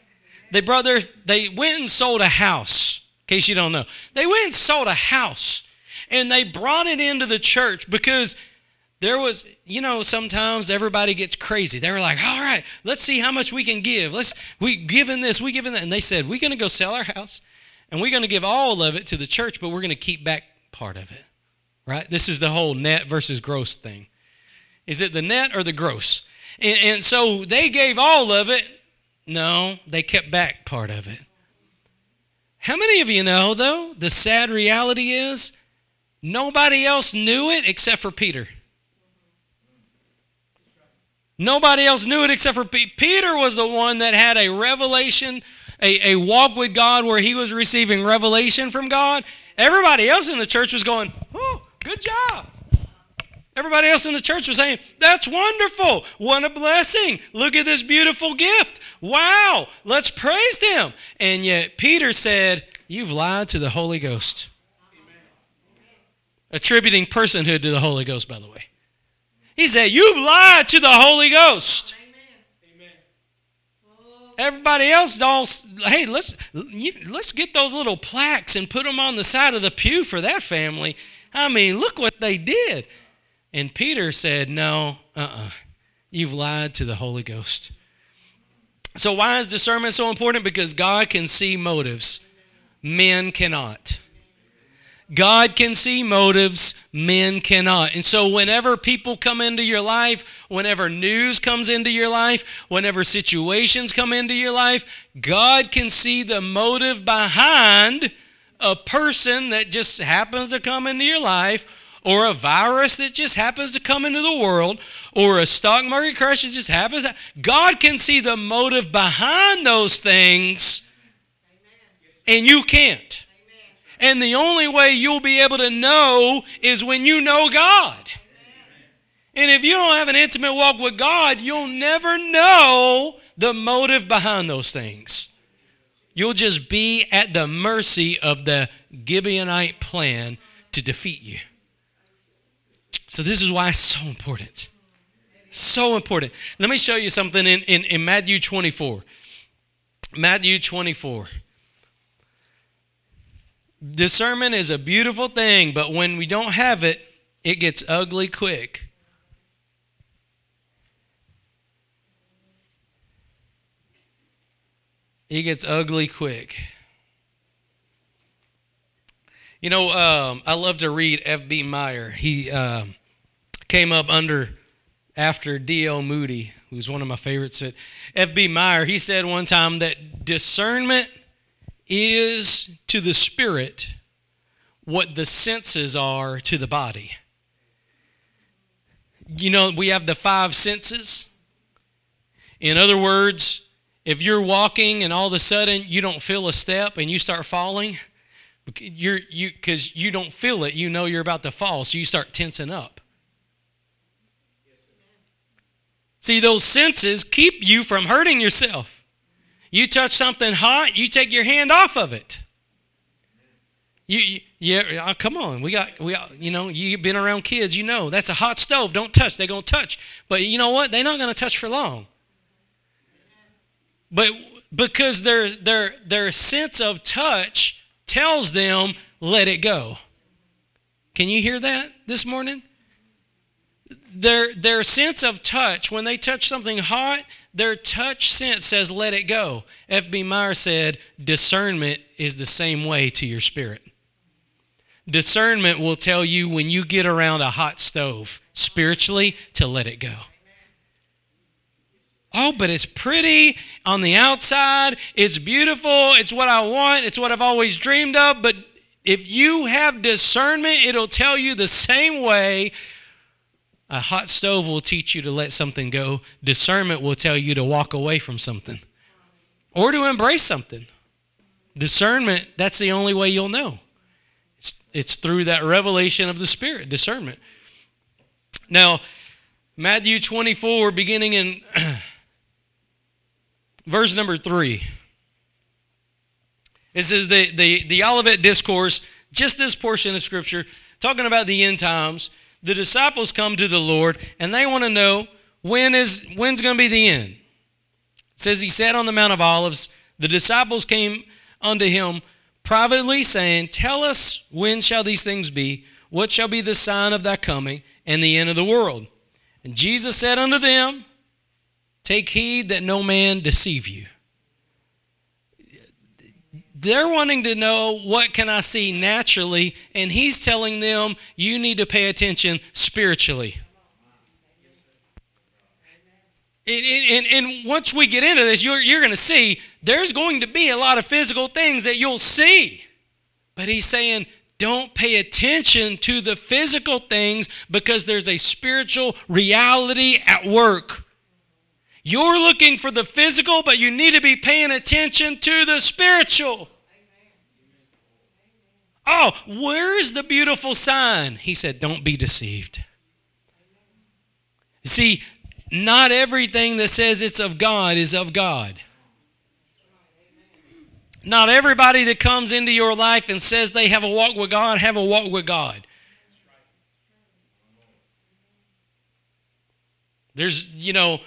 S1: They brought their, they went and sold a house, in case you don't know. They went and sold a house and they brought it into the church because there was, you know, sometimes everybody gets crazy. They were like, all right, let's see how much we can give. Let's, we giving this, we giving that. And they said, we're going to go sell our house and we're going to give all of it to the church, but we're going to keep back part of it. Right? This is the whole net versus gross thing. Is it the net or the gross? And, and so they gave all of it. No, they kept back part of it. How many of you know, though, the sad reality is nobody else knew it except for Peter? Nobody else knew it except for Peter. Was the one that had a revelation, a, a walk with God where he was receiving revelation from God. Everybody else in the church was going, Oh, good job. Everybody else in the church was saying, That's wonderful. What a blessing. Look at this beautiful gift. Wow. Let's praise them. And yet Peter said, You've lied to the Holy Ghost. Attributing personhood to the Holy Ghost, by the way. He said, You've lied to the Holy Ghost. Everybody else don't. Hey, let's let's get those little plaques and put them on the side of the pew for that family. I mean, look what they did. And Peter said, "No, uh-uh. You've lied to the Holy Ghost." So why is discernment so important? Because God can see motives, men cannot. God can see motives, men cannot. And so, whenever people come into your life, whenever news comes into your life, whenever situations come into your life, God can see the motive behind a person that just happens to come into your life, or a virus that just happens to come into the world, or a stock market crash that just happens. God can see the motive behind those things, and you can't. And the only way you'll be able to know is when you know God. And if you don't have an intimate walk with God, you'll never know the motive behind those things. You'll just be at the mercy of the Gibeonite plan to defeat you. So, this is why it's so important. So important. Let me show you something in, in, in Matthew 24. Matthew 24. Discernment is a beautiful thing, but when we don't have it, it gets ugly quick. It gets ugly quick. You know, um, I love to read F.B. Meyer. He um, came up under after D.L. Moody, who's one of my favorites. F.B. Meyer, he said one time that discernment is to the spirit what the senses are to the body. You know, we have the five senses. In other words, if you're walking and all of a sudden you don't feel a step and you start falling, you're you because you don't feel it, you know you're about to fall, so you start tensing up. See, those senses keep you from hurting yourself. You touch something hot, you take your hand off of it. You, yeah, oh, come on. We got, we, got, you know, you've been around kids, you know, that's a hot stove. Don't touch. They're going to touch. But you know what? They're not going to touch for long. But because their, their, their sense of touch tells them, let it go. Can you hear that this morning? Their, their sense of touch, when they touch something hot, their touch sense says, let it go. F.B. Meyer said, discernment is the same way to your spirit. Discernment will tell you when you get around a hot stove spiritually to let it go. Oh, but it's pretty on the outside. It's beautiful. It's what I want. It's what I've always dreamed of. But if you have discernment, it'll tell you the same way a hot stove will teach you to let something go. Discernment will tell you to walk away from something or to embrace something. Discernment, that's the only way you'll know. It's, it's through that revelation of the Spirit, discernment. Now, Matthew 24, beginning in verse number 3. It says the, the, the Olivet Discourse, just this portion of Scripture, talking about the end times. The disciples come to the Lord and they want to know when is when's going to be the end. It says he sat on the Mount of Olives. The disciples came unto him privately, saying, Tell us when shall these things be? What shall be the sign of thy coming and the end of the world? And Jesus said unto them, Take heed that no man deceive you. They're wanting to know what can I see naturally, and he's telling them you need to pay attention spiritually. And, and, and once we get into this, you're, you're going to see there's going to be a lot of physical things that you'll see. But he's saying, don't pay attention to the physical things because there's a spiritual reality at work. You're looking for the physical, but you need to be paying attention to the spiritual. Oh, where is the beautiful sign? He said, Don't be deceived. See, not everything that says it's of God is of God. Not everybody that comes into your life and says they have a walk with God have a walk with God. There's, you know,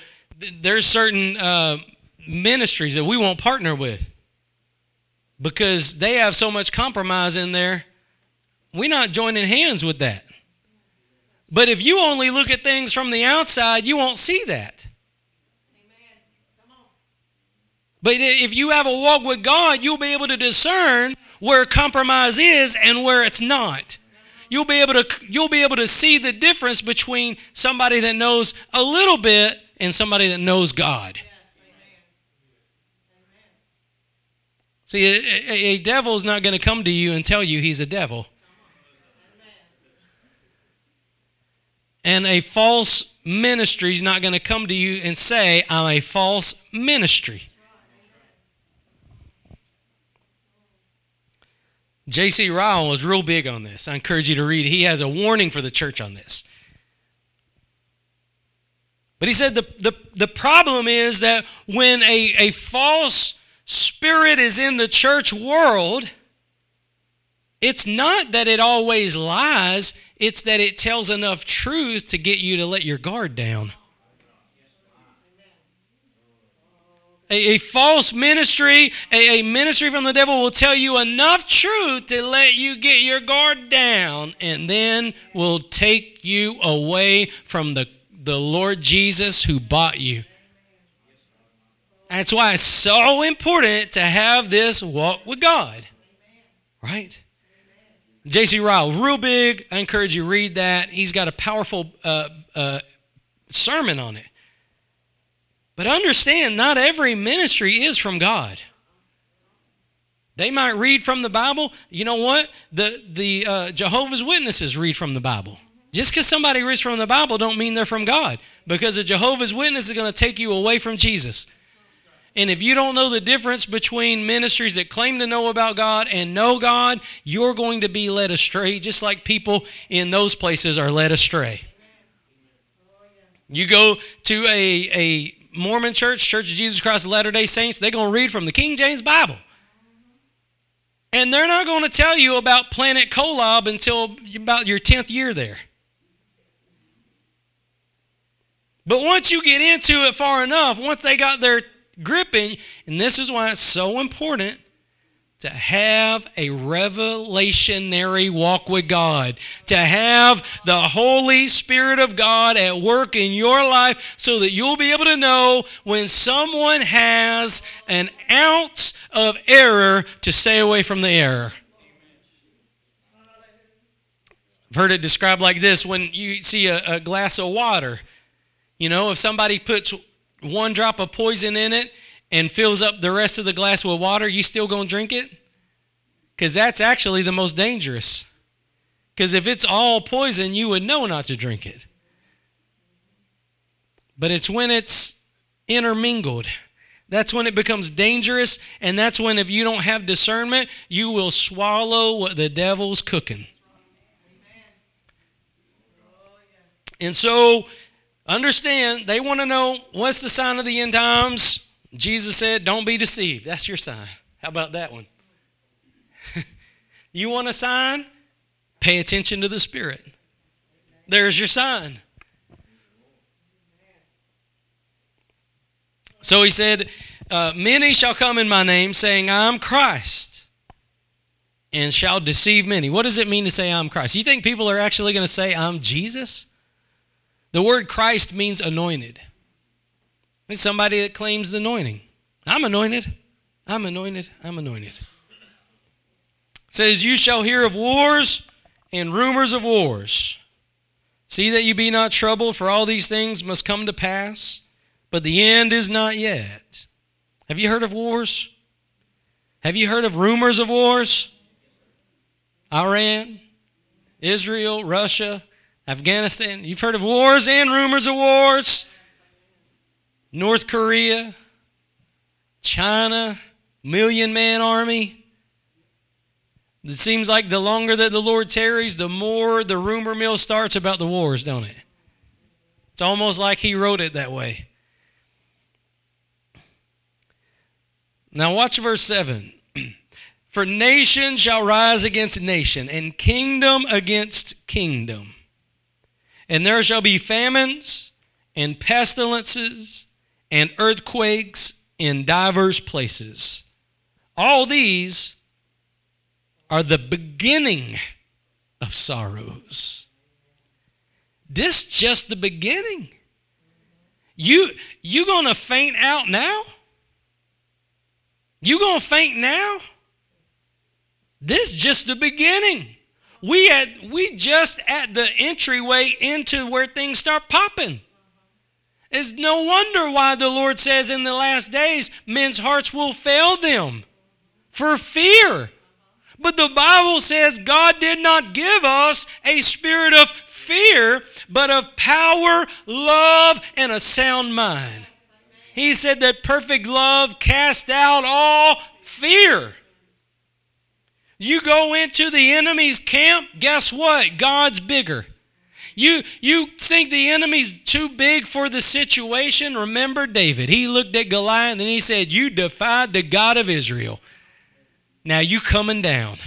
S1: there's certain uh, ministries that we won't partner with because they have so much compromise in there. We're not joining hands with that. But if you only look at things from the outside, you won't see that. But if you have a walk with God, you'll be able to discern where compromise is and where it's not. You'll be able to you'll be able to see the difference between somebody that knows a little bit and somebody that knows God. See, a, a, devil is not going to come to you and tell you he's a devil. And a false ministry is not going to come to you and say, I'm a false ministry. J.C. Ryle was real big on this. I encourage you to read. He has a warning for the church on this. But he said the, the, the problem is that when a, a false spirit is in the church world, it's not that it always lies, it's that it tells enough truth to get you to let your guard down. A, a false ministry, a, a ministry from the devil will tell you enough truth to let you get your guard down and then will take you away from the the Lord Jesus who bought you. That's why it's so important to have this walk with God. Right? J.C. Ryle, real big. I encourage you read that. He's got a powerful uh, uh, sermon on it. But understand, not every ministry is from God. They might read from the Bible. You know what? The the uh, Jehovah's Witnesses read from the Bible. Just because somebody reads from the Bible don't mean they're from God. Because a Jehovah's Witness is going to take you away from Jesus. And if you don't know the difference between ministries that claim to know about God and know God, you're going to be led astray, just like people in those places are led astray. You go to a, a Mormon church, Church of Jesus Christ of Latter day Saints, they're going to read from the King James Bible. And they're not going to tell you about Planet Kolob until about your 10th year there. But once you get into it far enough, once they got their gripping, and this is why it's so important to have a revelationary walk with God, to have the Holy Spirit of God at work in your life so that you'll be able to know when someone has an ounce of error to stay away from the error. I've heard it described like this when you see a, a glass of water. You know, if somebody puts one drop of poison in it and fills up the rest of the glass with water, you still going to drink it? Because that's actually the most dangerous. Because if it's all poison, you would know not to drink it. But it's when it's intermingled. That's when it becomes dangerous, and that's when, if you don't have discernment, you will swallow what the devil's cooking. And so, understand, they want to know what's the sign of the end times. Jesus said, Don't be deceived. That's your sign. How about that one? you want a sign? Pay attention to the Spirit. There's your sign. So he said, uh, Many shall come in my name, saying, I'm Christ, and shall deceive many. What does it mean to say, I'm Christ? You think people are actually going to say, I'm Jesus? The word Christ means anointed. It's somebody that claims the anointing. I'm anointed. I'm anointed. I'm anointed. It says, You shall hear of wars and rumors of wars. See that you be not troubled, for all these things must come to pass, but the end is not yet. Have you heard of wars? Have you heard of rumors of wars? Iran, Israel, Russia, Afghanistan. You've heard of wars and rumors of wars. North Korea, China, million man army. It seems like the longer that the Lord tarries, the more the rumor mill starts about the wars, don't it? It's almost like He wrote it that way. Now, watch verse 7. For nation shall rise against nation, and kingdom against kingdom. And there shall be famines and pestilences and earthquakes in divers places. All these are the beginning of sorrows. This just the beginning. You you going to faint out now? You going to faint now? This just the beginning. We had we just at the entryway into where things start popping. It's no wonder why the Lord says in the last days men's hearts will fail them for fear. But the Bible says God did not give us a spirit of fear, but of power, love, and a sound mind. He said that perfect love cast out all fear. You go into the enemy's camp, guess what? God's bigger. You, you think the enemy's too big for the situation? Remember David. He looked at Goliath and he said, You defied the God of Israel. Now you coming down.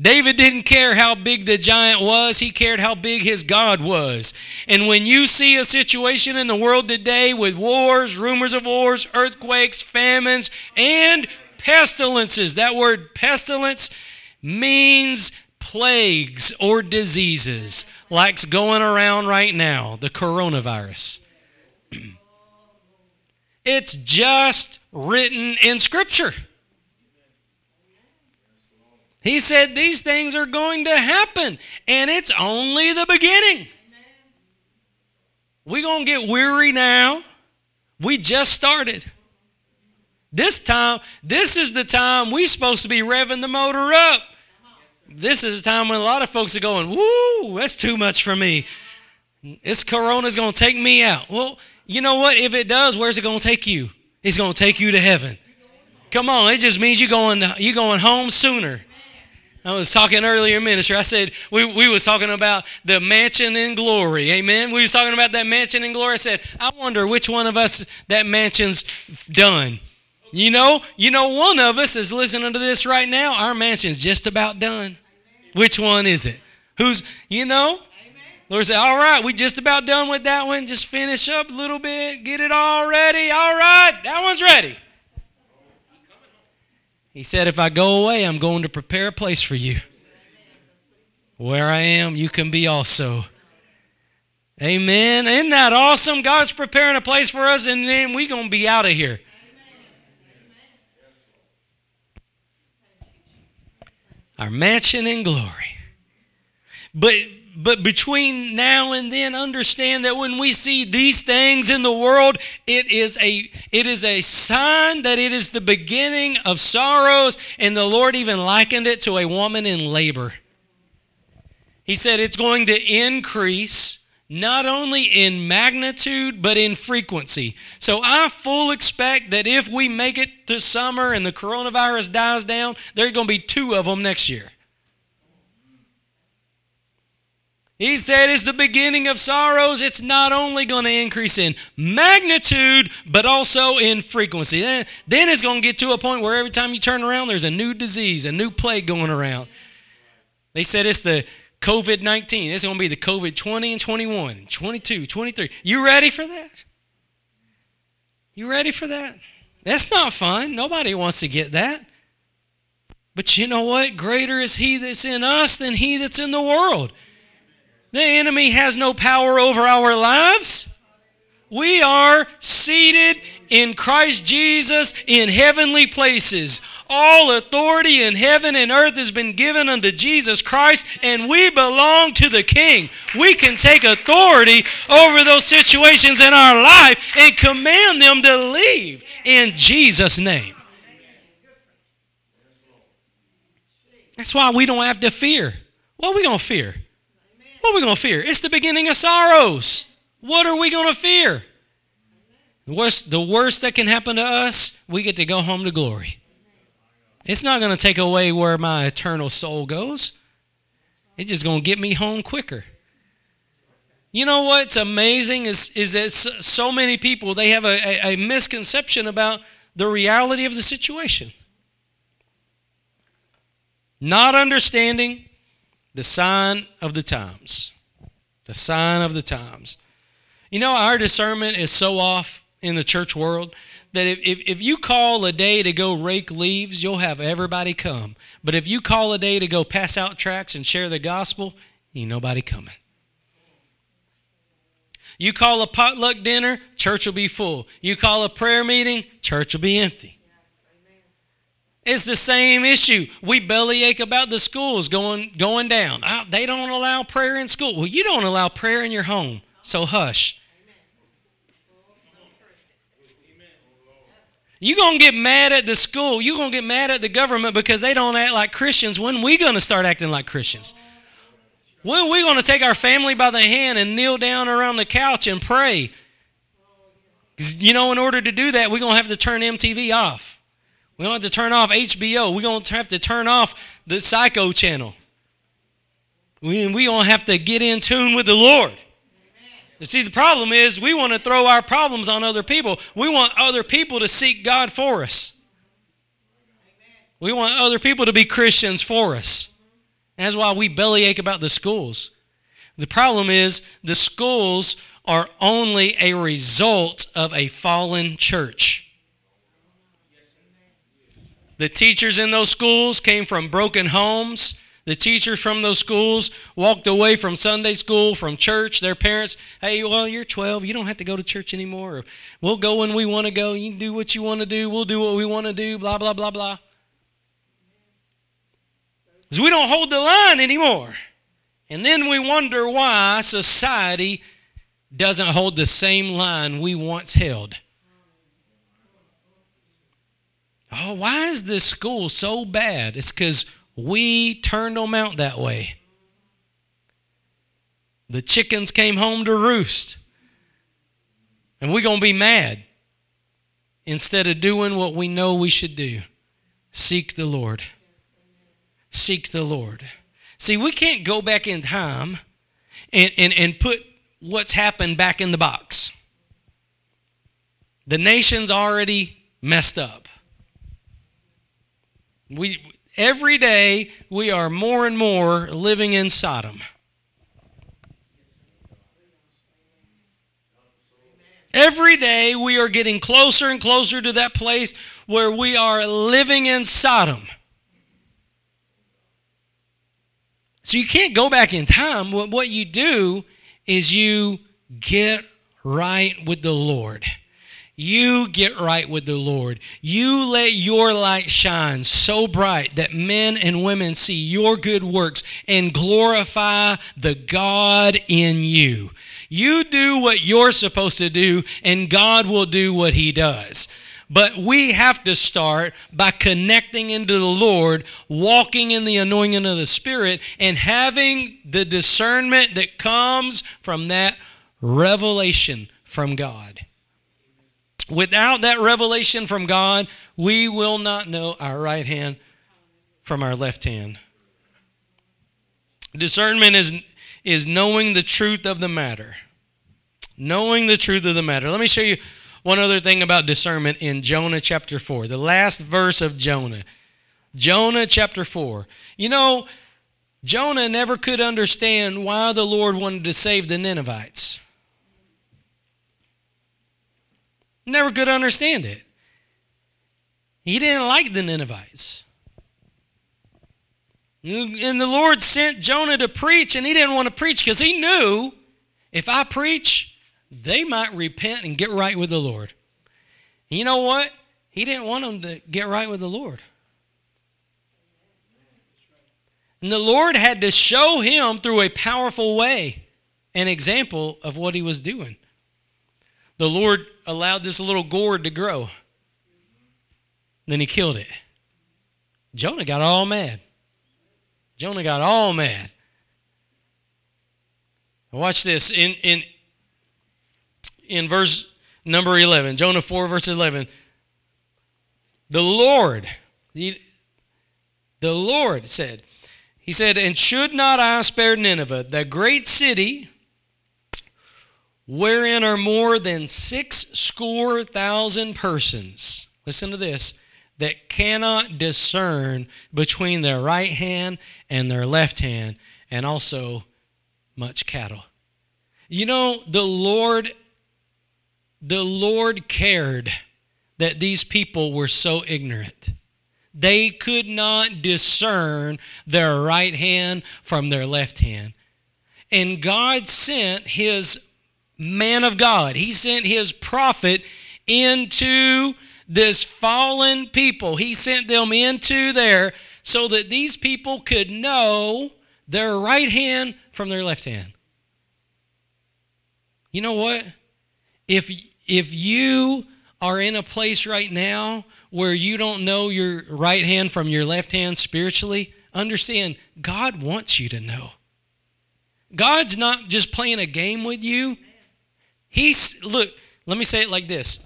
S1: David didn't care how big the giant was, he cared how big his God was. And when you see a situation in the world today with wars, rumors of wars, earthquakes, famines, and pestilences, that word pestilence means plagues or diseases like's going around right now, the coronavirus. it's just written in Scripture. He said these things are going to happen, and it's only the beginning. We're going to get weary now. We just started. This time, this is the time we're supposed to be revving the motor up. This is the time when a lot of folks are going, Woo, that's too much for me. This corona's going to take me out. Well, you know what? If it does, where's it going to take you? It's going to take you to heaven. Come on, it just means you're going, you're going home sooner. I was talking earlier minister. I said we, we was talking about the mansion in glory. Amen. We was talking about that mansion in glory. I said, I wonder which one of us that mansion's done. You know, you know, one of us is listening to this right now. Our mansion's just about done. Which one is it? Who's you know? Lord said, All right, we just about done with that one. Just finish up a little bit, get it all ready. All right, that one's ready. He said, If I go away, I'm going to prepare a place for you. Where I am, you can be also. Amen. Isn't that awesome? God's preparing a place for us, and then we're going to be out of here. Our mansion in glory. But but between now and then understand that when we see these things in the world it is a it is a sign that it is the beginning of sorrows and the lord even likened it to a woman in labor he said it's going to increase not only in magnitude but in frequency so i full expect that if we make it to summer and the coronavirus dies down there are going to be two of them next year He said it's the beginning of sorrows. It's not only going to increase in magnitude, but also in frequency. Then, it's going to get to a point where every time you turn around, there's a new disease, a new plague going around. They said it's the COVID 19. It's going to be the COVID 20 and 21, 22, 23. You ready for that? You ready for that? That's not fun. Nobody wants to get that. But you know what? Greater is He that's in us than He that's in the world. The enemy has no power over our lives. We are seated in Christ Jesus in heavenly places. All authority in heaven and earth has been given unto Jesus Christ, and we belong to the King. We can take authority over those situations in our life and command them to leave in Jesus' name. That's why we don't have to fear. What are we going to fear? What are we going to fear? It's the beginning of sorrows. What are we going to fear? The worst, the worst that can happen to us, we get to go home to glory. It's not going to take away where my eternal soul goes. It's just going to get me home quicker. You know what's amazing is, is that so many people, they have a, a, a misconception about the reality of the situation. Not understanding the sign of the times. The sign of the times. You know, our discernment is so off in the church world that if, if, if, you call a day to go rake leaves, you'll have everybody come. But if you call a day to go pass out tracts and share the gospel, ain't nobody coming. You call a potluck dinner, church will be full. You call a prayer meeting, church will be empty. It's the same issue. We bellyache about the schools going, going down. Oh, they don't allow prayer in school. Well, you don't allow prayer in your home, so hush. You're going to get mad at the school. You're going to get mad at the government because they don't act like Christians. When we going to start acting like Christians? When we going to take our family by the hand and kneel down around the couch and pray? You know, in order to do that, we're going to have to turn MTV off. We're going to have to turn off HBO. We're going to have to turn off the Psycho channel. We're going to have to get in tune with the Lord. You see, the problem is we want to throw our problems on other people. We want other people to seek God for us. We want other people to be Christians for us. That's why we bellyache about the schools. The problem is the schools are only a result of a fallen church. The teachers in those schools came from broken homes. The teachers from those schools walked away from Sunday school, from church. Their parents, hey, well, you're 12. You don't have to go to church anymore. we'll go when we want to go. You do what you want to do. We'll do what we want to do, blah, blah, blah, blah. Because we don't hold the line anymore. And then we wonder why society doesn't hold the same line we once held. Oh, why is this school so bad? It's because we turned them out that way. The chickens came home to roost. And we're going to be mad instead of doing what we know we should do seek the Lord. Seek the Lord. See, we can't go back in time and, and, and put what's happened back in the box. The nation's already messed up. We, every day, we are more and more living in Sodom. Every day we are getting closer and closer to that place where we are living in Sodom. So you can't go back in time. What you do is you get right with the Lord. You get right with the Lord. You let your light shine so bright that men and women see your good works and glorify the God in you. You do what you're supposed to do, and God will do what He does. But we have to start by connecting into the Lord, walking in the anointing of the Spirit, and having the discernment that comes from that revelation from God. Without that revelation from God, we will not know our right hand from our left hand. Discernment is, is knowing the truth of the matter. Knowing the truth of the matter. Let me show you one other thing about discernment in Jonah chapter 4, the last verse of Jonah. Jonah chapter 4. You know, Jonah never could understand why the Lord wanted to save the Ninevites. Never could understand it. He didn't like the Ninevites. And the Lord sent Jonah to preach, and he didn't want to preach because he knew if I preach, they might repent and get right with the Lord. And you know what? He didn't want them to get right with the Lord. And the Lord had to show him through a powerful way an example of what he was doing. The Lord allowed this little gourd to grow. Then he killed it. Jonah got all mad. Jonah got all mad. Watch this. In, in, in verse number 11, Jonah 4, verse 11. The Lord, the, the Lord said, He said, And should not I spare Nineveh, the great city wherein are more than six score thousand persons. Listen to this that cannot discern between their right hand and their left hand, and also much cattle. You know, the Lord the Lord cared that these people were so ignorant. They could not discern their right hand from their left hand. And God sent his man of God, he sent his prophet into this fallen people. He sent them into there so that these people could know their right hand from their left hand. You know what? If if you are in a place right now where you don't know your right hand from your left hand spiritually, understand God wants you to know. God's not just playing a game with you. He's look, let me say it like this.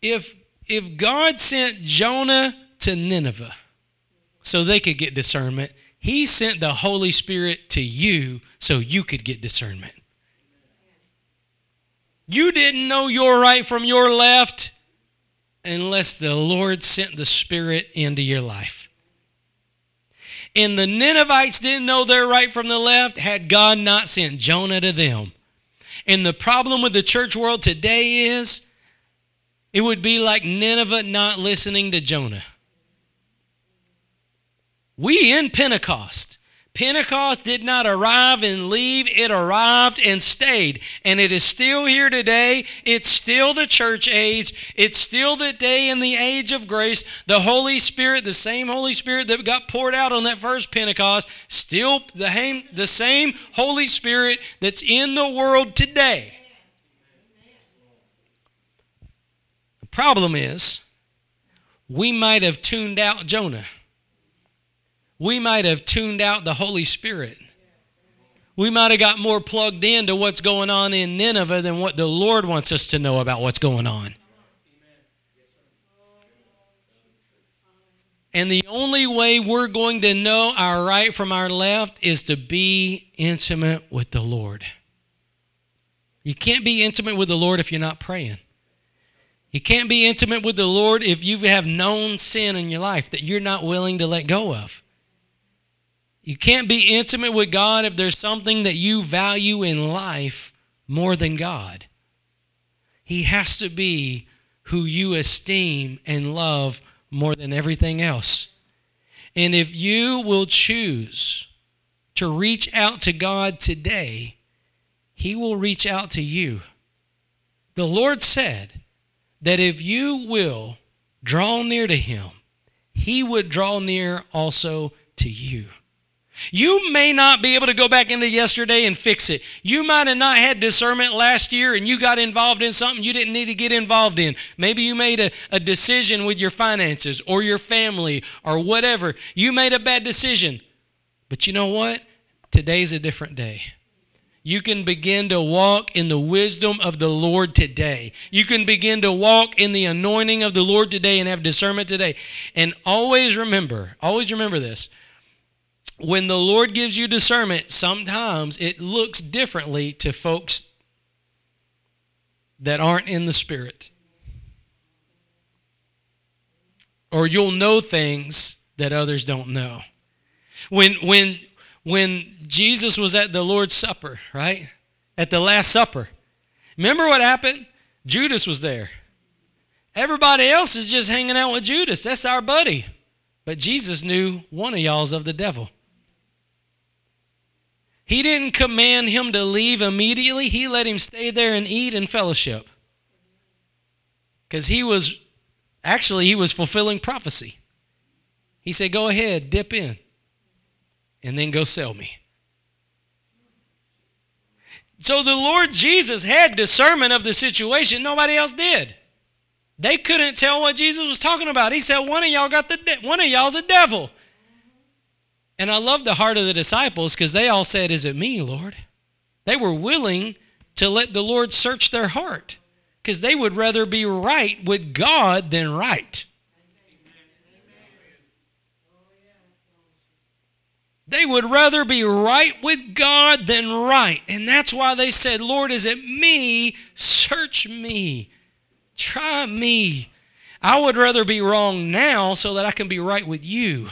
S1: If if God sent Jonah to Nineveh so they could get discernment, he sent the Holy Spirit to you so you could get discernment. You didn't know your right from your left unless the Lord sent the Spirit into your life. And the Ninevites didn't know their right from the left had God not sent Jonah to them. And the problem with the church world today is it would be like Nineveh not listening to Jonah. We in Pentecost. Pentecost did not arrive and leave, it arrived and stayed. And it is still here today. It's still the church age. It's still the day in the age of grace. The Holy Spirit, the same Holy Spirit that got poured out on that first Pentecost, still the, the same Holy Spirit that's in the world today. The problem is, we might have tuned out Jonah we might have tuned out the Holy Spirit. We might have got more plugged into what's going on in Nineveh than what the Lord wants us to know about what's going on. And the only way we're going to know our right from our left is to be intimate with the Lord. You can't be intimate with the Lord if you're not praying. You can't be intimate with the Lord if you have known sin in your life that you're not willing to let go of. You can't be intimate with God if there's something that you value in life more than God. He has to be who you esteem and love more than everything else. And if you will choose to reach out to God today, He will reach out to you. The Lord said that if you will draw near to Him, He would draw near also to you. You may not be able to go back into yesterday and fix it. You might have not had discernment last year and you got involved in something you didn't need to get involved in. Maybe you made a, a decision with your finances or your family or whatever. You made a bad decision. But you know what? Today's a different day. You can begin to walk in the wisdom of the Lord today. You can begin to walk in the anointing of the Lord today and have discernment today. And always remember, always remember this when the Lord gives you discernment, sometimes it looks differently to folks that aren't in the Spirit. Or you'll know things that others don't know. When, when, when Jesus was at the Lord's Supper, right? At the Last Supper, remember what happened? Judas was there. Everybody else is just hanging out with Judas. That's our buddy. But Jesus knew one of y'all's of the devil. He didn't command him to leave immediately, he let him stay there and eat and fellowship. Because he was, actually, he was fulfilling prophecy. He said, Go ahead, dip in, and then go sell me. So the Lord Jesus had discernment of the situation, nobody else did. They couldn't tell what Jesus was talking about. He said, One of y'all got the de- one of y'all's a devil. And I love the heart of the disciples because they all said, Is it me, Lord? They were willing to let the Lord search their heart because they would rather be right with God than right. They would rather be right with God than right. And that's why they said, Lord, is it me? Search me. Try me. I would rather be wrong now so that I can be right with you.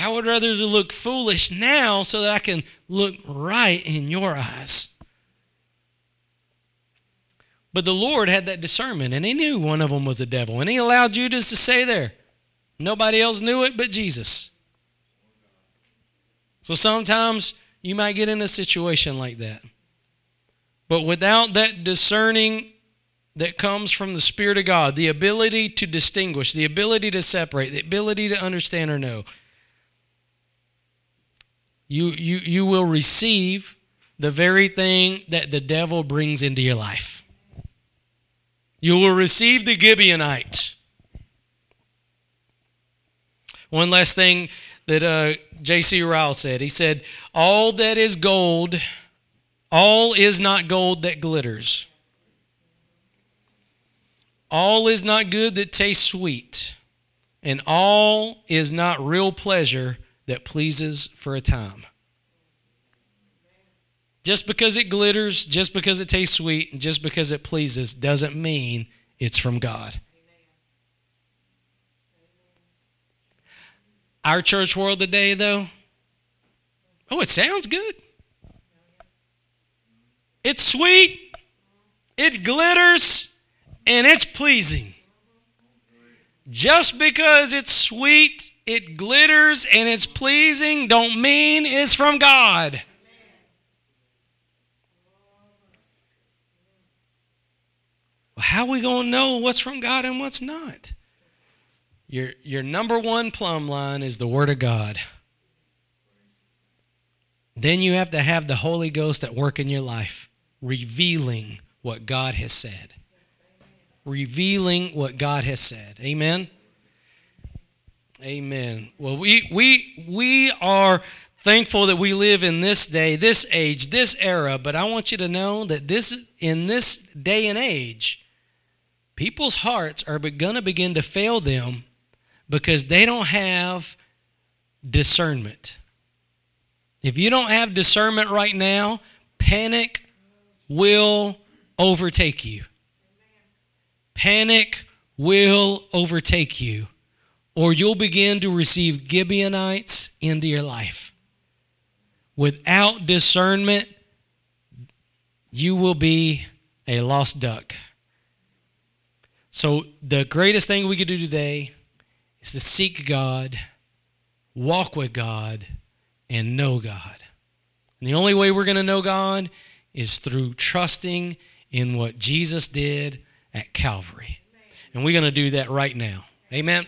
S1: I would rather look foolish now so that I can look right in your eyes. But the Lord had that discernment, and He knew one of them was a devil, and He allowed Judas to stay there. Nobody else knew it but Jesus. So sometimes you might get in a situation like that. But without that discerning that comes from the Spirit of God, the ability to distinguish, the ability to separate, the ability to understand or know, you, you, you will receive the very thing that the devil brings into your life. You will receive the Gibeonites. One last thing that uh, J.C. Ryle said. He said, All that is gold, all is not gold that glitters. All is not good that tastes sweet. And all is not real pleasure that pleases for a time. Just because it glitters, just because it tastes sweet, just because it pleases doesn't mean it's from God. Our church world today, though, oh, it sounds good. It's sweet, it glitters, and it's pleasing. Just because it's sweet it glitters and it's pleasing don't mean it's from God. Well, how we going to know what's from God and what's not? Your, your number one plumb line is the Word of God. Then you have to have the Holy Ghost at work in your life, revealing what God has said. Revealing what God has said. Amen. Amen. Well, we we we are thankful that we live in this day, this age, this era, but I want you to know that this in this day and age, people's hearts are going to begin to fail them because they don't have discernment. If you don't have discernment right now, panic will overtake you. Panic will overtake you, or you'll begin to receive Gibeonites into your life. Without discernment, you will be a lost duck. So, the greatest thing we could do today is to seek God, walk with God, and know God. And the only way we're going to know God is through trusting in what Jesus did at Calvary. And we're going to do that right now. Amen.